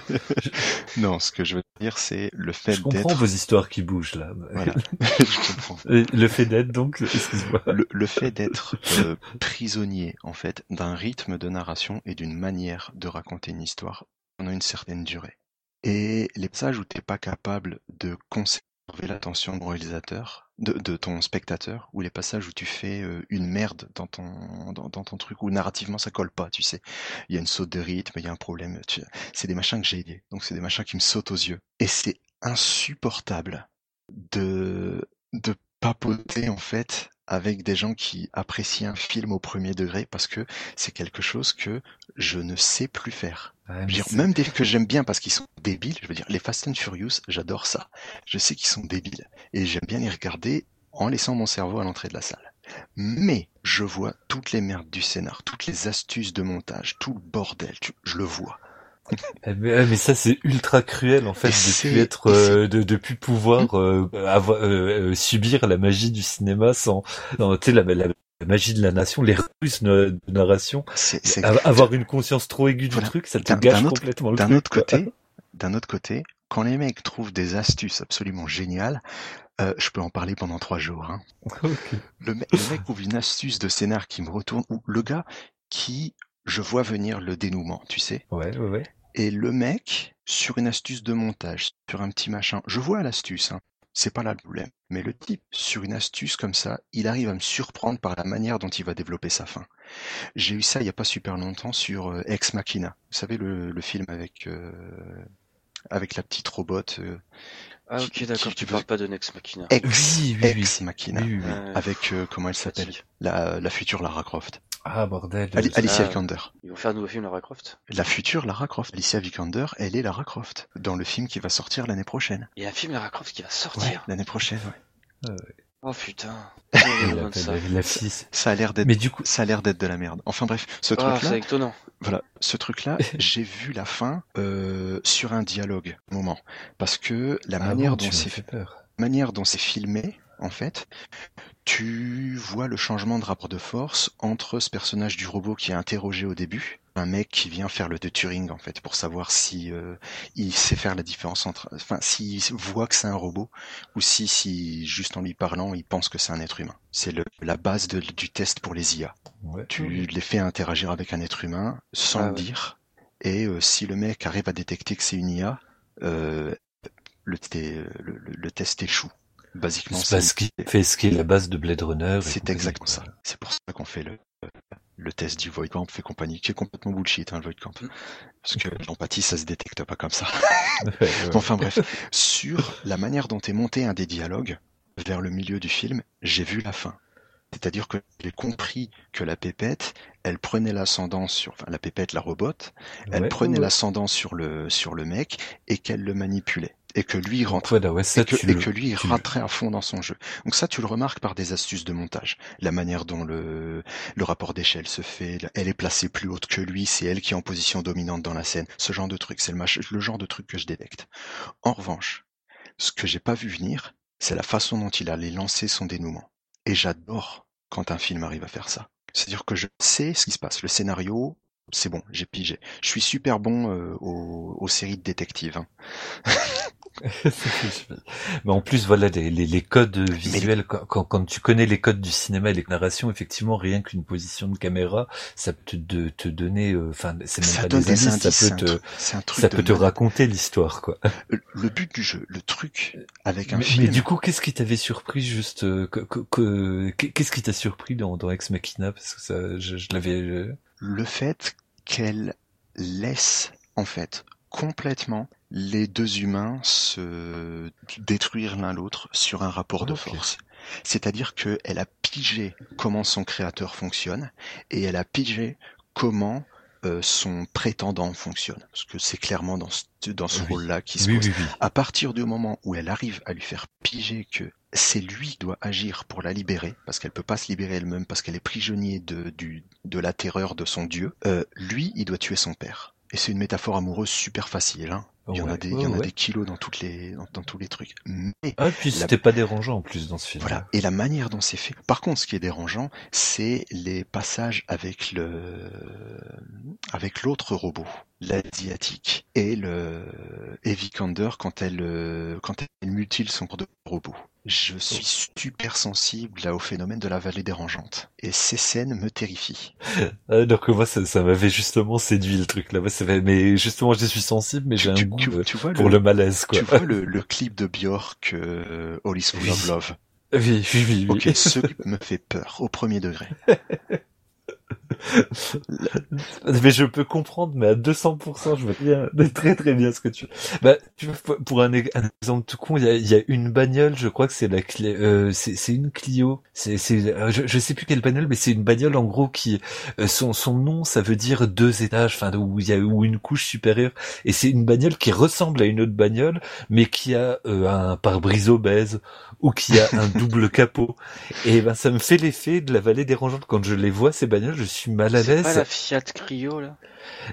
non. Ce que je veux dire, c'est le fait Je comprends d'être. vos histoires qui bougent, là. Voilà. je comprends. Et Le fait d'être, donc, excuse-moi. Le, le fait d'être euh, prisonnier, en fait, d'un rythme de narration et d'une manière de raconter une histoire pendant une certaine durée. Et les passages où t'es pas capable de l'attention du réalisateur, de, de ton spectateur, ou les passages où tu fais euh, une merde dans ton, ton truc, où narrativement ça colle pas, tu sais. Il y a une saute de rythme, il y a un problème. C'est des machins que j'ai aidés. Donc c'est des machins qui me sautent aux yeux. Et c'est insupportable de, de papoter en fait avec des gens qui apprécient un film au premier degré parce que c'est quelque chose que je ne sais plus faire. Ouais, dire, même des [LAUGHS] que j'aime bien parce qu'ils sont débiles, je veux dire, les Fast and Furious, j'adore ça. Je sais qu'ils sont débiles et j'aime bien les regarder en laissant mon cerveau à l'entrée de la salle. Mais je vois toutes les merdes du scénar, toutes les astuces de montage, tout le bordel, tu- je le vois. Eh Mais, ouais, mais ça c'est ultra cruel en fait de plus être euh, de, de pouvoir euh, avoir euh, euh, subir la magie du cinéma sans non, tu sais la, la, la magie de la nation les ruses de narration C'est, c'est- A- avoir une conscience trop aiguë du Voilà. truc ça te gâche autre- complètement le D'un autre côté, d'un autre côté, quand les mecs trouvent des astuces absolument géniales, Euh, je peux en parler pendant trois jours. Hein. [LAUGHS] Le, mec, le mec ouvre une astuce de scénar qui me retourne, ou le gars qui, je vois venir le dénouement, tu sais. Ouais, ouais, ouais. Et le mec, sur une astuce de montage, sur un petit machin, je vois l'astuce, hein. c'est pas là le problème. Mais le type, sur une astuce comme ça, il arrive à me surprendre par la manière dont il va développer sa fin. J'ai eu ça il y a pas super longtemps sur euh, Ex Machina. Vous savez le, le film avec euh, avec la petite robot euh, Ah, ok, Qui- d'accord, tu parles pas de Nex Machina. Ex Oui, oui, oui. Ex Machina Oui, oui, oui. Ouais, avec euh, comment elle s'appelle? La future Lara Croft. Ah, bordel. Ali- Alicia Ah. Vikander. Ils vont faire un nouveau film Lara Croft? La future Lara Croft. Alicia Vikander, elle est Lara Croft dans le film qui va sortir l'année prochaine. Il y a un film Lara Croft qui va Ouais, sortir. l'année prochaine. Ouais. Oh putain. Il Oh, de ça. la, a l'air d'être Mais du coup, ça a l'air d'être de la merde. Enfin bref, ce Ah, truc-là, c'est étonnant. Voilà, ce truc-là, [LAUGHS] j'ai vu la fin euh, sur un dialogue, moment, parce que la ah manière bon, dont tu m'as c'est fait peur. manière dont c'est filmé, en fait, tu vois le changement de rapport de force entre ce personnage du robot qui est interrogé au début, un mec qui vient faire le de Turing en fait pour savoir si euh, il sait faire la différence entre, enfin, s'il voit que c'est un robot ou si, si juste en lui parlant, il pense que c'est un être humain. C'est la base de- du test pour les IA. Ouais. Tu les fais interagir avec un être humain sans Ah le ouais. dire. Et euh, si le mec arrive à détecter que c'est une IA, euh, le, té- le, le- le test échoue. Basiquement, C'est parce qu'il fait ce qui est la base de Blade Runner. c'est exactement ça. C'est pour ça qu'on fait le, le test du Void Camp et compagnie, qui est complètement bullshit, hein, le Void Camp. Parce que [LAUGHS] l'empathie, ça se détecte pas comme ça. [LAUGHS] Enfin bref, sur la manière dont est monté un des dialogues, vers le milieu du film, j'ai vu la fin. C'est-à-dire que j'ai compris que la pépette, elle prenait l'ascendant sur, enfin la pépette, la robot, elle Ouais, prenait ouais. l'ascendant sur le sur le mec et qu'elle le manipulait et que lui rentrait ouais, ça, et que, tu et le- que lui le- rentrait à fond dans son jeu. Donc ça tu le remarques par des astuces de montage, la manière dont le le rapport d'échelle se fait, elle est placée plus haute que lui, c'est elle qui est en position dominante dans la scène. Ce genre de truc, c'est le, mach- le genre de truc que je détecte. En revanche, ce que j'ai pas vu venir, c'est la façon dont il allait lancer son dénouement. Et j'adore quand un film arrive à faire ça. C'est-à-dire que je sais ce qui se passe. Le scénario, c'est bon, j'ai pigé. Je suis super bon euh, aux, aux séries de détectives. hein. [LAUGHS] Mais en plus, voilà, les, les, les codes visuels, quand, quand, quand tu connais les codes du cinéma et les narrations, effectivement, rien qu'une position de caméra, ça peut te, te donner, euh, enfin, c'est même Ça pas donne des des indices, indices. ça peut un te, un truc ça peut te raconter l'histoire, quoi. [LAUGHS] Le- but du jeu, le truc avec un Mais, film. mais du coup, qu'est-ce qui t'avait surpris juste, euh, que, que- que- qu'est-ce qui t'a surpris dans, dans Ex Machina? Parce que ça, je, je l'avais. Le fait qu'elle laisse en fait complètement les deux humains se détruire l'un l'autre sur un rapport de force. C'est-à-dire qu'elle a pigé comment son créateur fonctionne et elle a pigé comment euh, son prétendant fonctionne. Parce que c'est clairement dans ce, dans ce Oui. rôle-là qui se Oui, pose. oui. À partir du moment où elle arrive à lui faire piger que c'est lui qui doit agir pour la libérer, parce qu'elle peut pas se libérer elle-même, parce qu'elle est prisonnière de, du, de la terreur de son dieu, euh, lui, il doit tuer son père. Et c'est une métaphore amoureuse super facile. Hein. Il y en a des, il y en a ouais. des kilos dans toutes les, dans, dans tous les trucs. Mais Ah, puis La- c'était pas dérangeant en plus dans ce film. voilà. Et la manière dont c'est fait. Par contre, ce qui est dérangeant, c'est les passages avec le, avec l'autre robot, l'asiatique, et le, et Vikander quand elle, euh, quand elle mutile son corps de robot. Je suis super sensible là au phénomène de la vallée dérangeante. Et ces scènes me terrifient. [LAUGHS] Ah, donc moi, ça, ça m'avait justement séduit le truc là. Mais justement, je suis sensible, mais j'ai un tu, goût tu- tu vois pour le, le malaise, quoi. tu vois le, [LAUGHS] le clip de Björk, euh, All is Oui. of Love. Oui, oui, oui. oui. Ok, ce [LAUGHS] clip me fait peur au premier degré. [LAUGHS] Mais je peux comprendre, mais à 200%, je veux bien, très très bien ce que tu. Bah, tu vois, pour un, exemple tout con, il y a, y a une bagnole, je crois que c'est la Cli- euh, c'est une Clio. C'est c'est, euh, je, je sais plus quelle bagnole, mais c'est une bagnole en gros qui euh, son son nom, ça veut dire deux étages, enfin où il y a ou une couche supérieure. Et c'est une bagnole qui ressemble à une autre bagnole, mais qui a euh, un pare-brise obèse ou qui a un double capot. Et ben ça me fait l'effet de la vallée dérangeante quand je les vois ces bagnoles, je suis mal à C'est l'aise. pas la Fiat Cryo là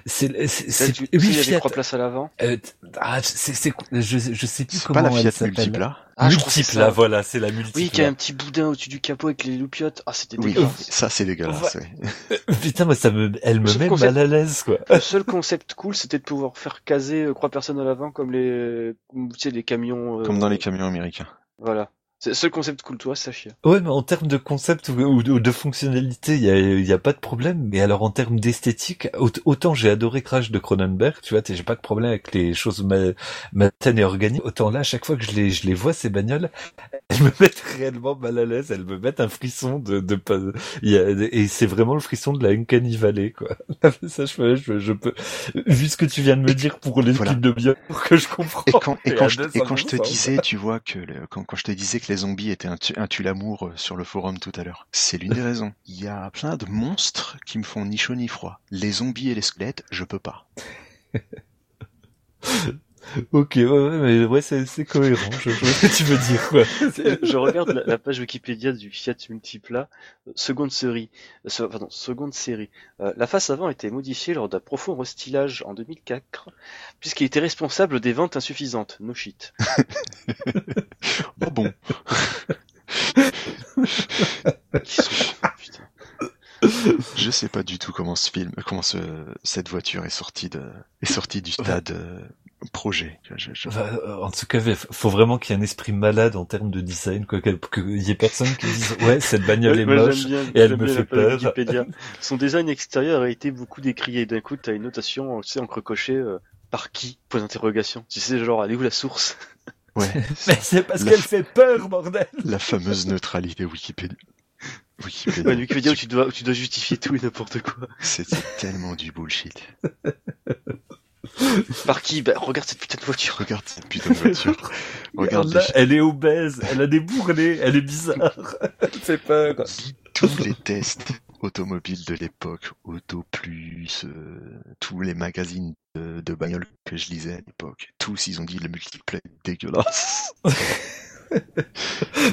C'est, c'est, c'est, oui, Fiat. trois places à l'avant. Euh, ah, c'est, c'est, je, je sais plus C'est comment pas la elle Fiat s'appelle. Multipla Ah, que c'est multiple, là, voilà, c'est la multiple. Oui, qui a un petit boudin au-dessus du capot avec les loupiottes. Ah, c'était Oui, dégueulasse. ça c'est dégueulasse. ouais. [LAUGHS] Putain, moi, ça me, elle me met concept- mal à l'aise, quoi. Le seul concept cool, c'était de pouvoir faire caser euh, trois personnes à l'avant comme les, tu sais, les camions. euh, Comme dans les camions américains. Voilà. C'est seul concept cool, toi, ça chie. Ouais, mais en termes de concept ou, ou de, fonctionnalité, il y a, y a pas de problème. Mais alors en termes d'esthétique, aut- autant j'ai adoré Crash de Cronenberg, tu vois, j'ai pas de problème avec les choses ma- mataines et organiques. Autant là, à chaque fois que je les, je les vois ces bagnoles, [LAUGHS] elles me mettent réellement mal à l'aise. Elles me mettent un frisson de, de y a- et c'est vraiment le frisson de la Uncanny Valley, quoi. [LAUGHS] ça, je, je, je peux. Vu ce que tu viens de me dire pour les Voilà. de biens que je comprends. Et quand, et Et quand, je, et quand je te 200%, disais, tu vois, que le- quand, quand je te disais que les zombies étaient un, tu- un euh, sur le forum tout à l'heure, c'est l'une des [LAUGHS] raisons. Il y a plein de monstres qui me font ni chaud ni froid. Les zombies et les squelettes, je peux pas. [LAUGHS] [LAUGHS] Ok, ouais, ouais, mais ouais, c'est, c'est cohérent. Je, vois ce que tu veux dire, quoi. [LAUGHS] Je regarde la, la page Wikipédia du Fiat Multipla, euh, seconde série. euh, pardon, seconde série. Euh, la face avant a été modifiée lors d'un profond restylage en 2004, puisqu'il était responsable des ventes insuffisantes. No shit. [LAUGHS] Oh bon, je sais pas du tout comment ce film, comment ce, cette voiture est sortie de, est sortie du stade euh, projet. Je- je- Enfin, euh, en tout cas, il faut vraiment qu'il y ait un esprit malade en termes de design, quoi, qu'il qu'il y ait personne qui dise, [LAUGHS] ouais, cette bagnole est moche. bien, et elle me fait peur. [LAUGHS] Son design extérieur a été beaucoup décrié. D'un coup, t'as une notation, tu sais, encre cochée, euh, par qui? Point d'interrogation. Tu sais, genre, elle est où la source? [LAUGHS] Ouais, Mais c'est parce qu'elle fait peur, bordel! la fameuse neutralité Wikipédia. Wikipédia. Ouais, Wikipédia où tu dois, où tu dois justifier tout et n'importe quoi. C'était tellement du bullshit. Par qui Bah, regarde cette putain de voiture. Regarde cette putain de voiture. [LAUGHS] Regarde Là, elle est obèse, elle a des bourrelets, elle est bizarre. elle fait peur. tous les tests automobiles de l'époque, Auto Plus, euh, tous les magazines de, de bagnoles que je lisais à l'époque, tous ils ont dit le multiple est dégueulasse. [LAUGHS]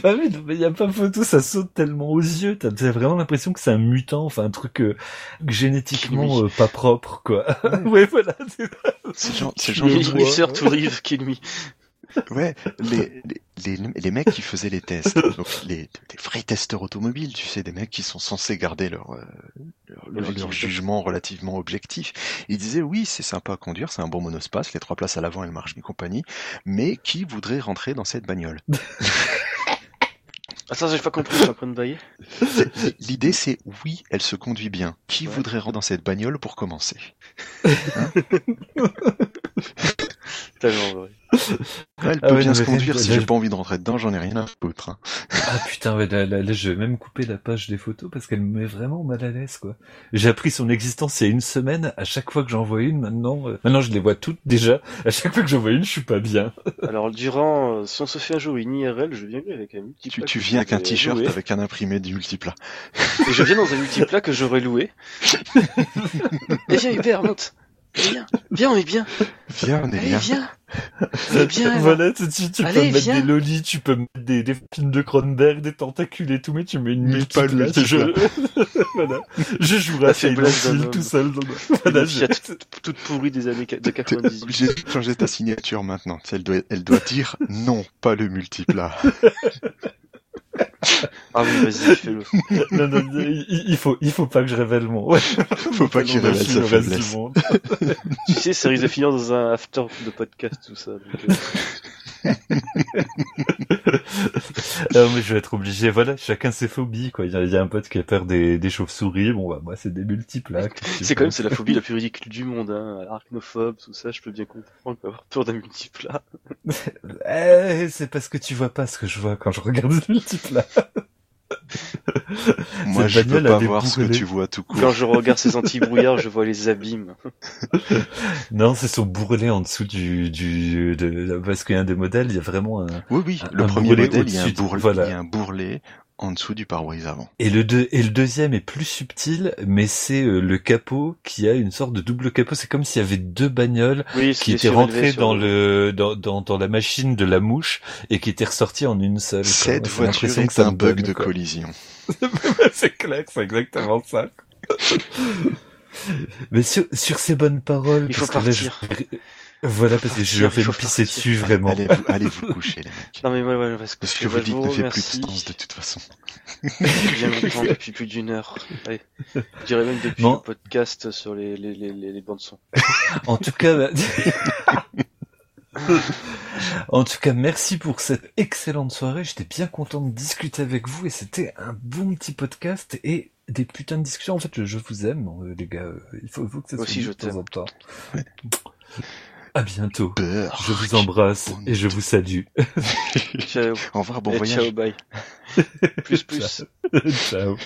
Ah oui, non, mais y a pas photo, ça saute tellement aux yeux. T'as vraiment l'impression que c'est un mutant, enfin un truc euh, génétiquement euh, pas propre, quoi. ouais, [LAUGHS] voilà. c'est- genre, c'est genre rive qui lui. Ouais, les, les, les, les mecs qui faisaient les tests, donc les, les vrais testeurs automobiles, tu sais, des mecs qui sont censés garder leur, euh, leur, leur- leur Objectif. jugement relativement objectif, ils disaient oui, c'est sympa à conduire, c'est un bon monospace, les trois places à l'avant, elles marchent et compagnie, mais qui voudrait rentrer dans cette bagnole? [LAUGHS] Attends, j'ai pas compris, je suis en train de bailler. L'idée c'est oui, elle se conduit bien. Qui Ouais. voudrait rentrer dans cette bagnole pour commencer? [LAUGHS] [LAUGHS] Tellement vrai. Elle Ah peut ouais, bien non, se mais conduire, si j'ai je- pas envie de rentrer dedans, j'en ai rien à foutre. hein. Ah putain, ouais, là, là, là, je vais même couper la page des photos parce qu'elle me met vraiment mal à l'aise, quoi. J'ai appris son existence il y a une semaine. À chaque fois que j'en vois une, maintenant, euh, maintenant je les vois toutes déjà. À chaque fois que j'en vois une, je suis pas bien. [LAUGHS] Alors, durant, euh, si on se fait un jour une IRL, je viens avec un multiplat. Tu, viens avec un t-shirt avec un imprimé du multiplat. Et je viens dans un multiplat que j'aurais loué. [LAUGHS] Et viens, Hubert, monte. Viens, viens, on est bien. Viens, on est Allez, bien. viens. [LAUGHS] On est bien. Emma. voilà, tu, tu, tu peux mettre viens. des lolis, tu peux mettre des, des films de Cronenberg, des tentacules et tout, mais tu mets une Mais pas le multiplat. Je, [LAUGHS] voilà. Je jouerai La à Silent Hill tout seul. Dans voilà, je- Fiat toute pourrie des années de T'es 98. obligé de changer ta signature maintenant. Doit, elle doit dire non, pas le multiplat. [LAUGHS] Ah oui, vas-y, fais-le. [LAUGHS] non, non, il, il faut, il faut pas que je révèle mon. Ouais. [LAUGHS] Faut pas qu'il [LAUGHS] Non, révèle sa le reste faiblesse. du monde. Tu sais, ça risque de finir dans un after de podcast, tout ça. donc, euh, non, mais je vais être obligé. Voilà, chacun ses phobies, quoi. Il y a, il y a un pote qui a peur des, des chauves-souris. Bon, bah, moi, c'est des multiples, C'est quand même, c'est la phobie la plus ridicule du monde, hein. Arachnophobe, tout ça, je peux bien comprendre qu'avoir peur d'un multiplat. Eh, c'est parce que tu vois pas ce que je vois quand je regarde ce multiplat. [LAUGHS] Moi, je peux pas voir ce que tu vois tout court. Quand je regarde ces anti-brouillards, je vois les abîmes. [LAUGHS] Non, c'est son bourrelet en dessous du, du, de, parce qu'il y a un des modèles, il y a vraiment un, Oui, oui. Un- Le un premier modèle, il y a un au-dessus de- bourrelet, voilà. il y a un bourrelet en dessous du pare-brise avant. Et le deux, et le deuxième est plus subtil, mais c'est euh, le capot qui a une sorte de double capot. C'est comme s'il y avait deux bagnoles Oui, qui étaient rentrées dans le dans, dans dans la machine de la mouche et qui étaient ressorties en une seule. quoi. Cette c'est voiture l'impression que est un bug donne, de quoi. collision. [LAUGHS] c'est clair, c'est exactement ça. [LAUGHS] mais sur sur ces bonnes paroles, Il faut parce que là, je- partir. Voilà, parce que je leur fais me pisser dessus, vraiment. Allez vous, allez vous coucher, les mecs. Non, mais moi, ouais, parce que, parce que vous dites oh, ne fait plus de sens, de toute façon. J'ai me depuis plus d'une heure. Allez. Je dirais même depuis bon. le podcast sur les, les, les, les bandes son. [LAUGHS] en tout cas, bah... [LAUGHS] en tout cas, merci pour cette excellente soirée. J'étais bien content de discuter avec vous et c'était un bon petit podcast et des putains de discussions. En fait, je, vous aime, euh, les gars. Euh, il faut, il faut que ça soit de temps en temps. À bientôt. Je vous embrasse et je vous salue. [LAUGHS] ciao. Au revoir, bon voyage. Ciao, bye. [LAUGHS] plus, plus. ciao.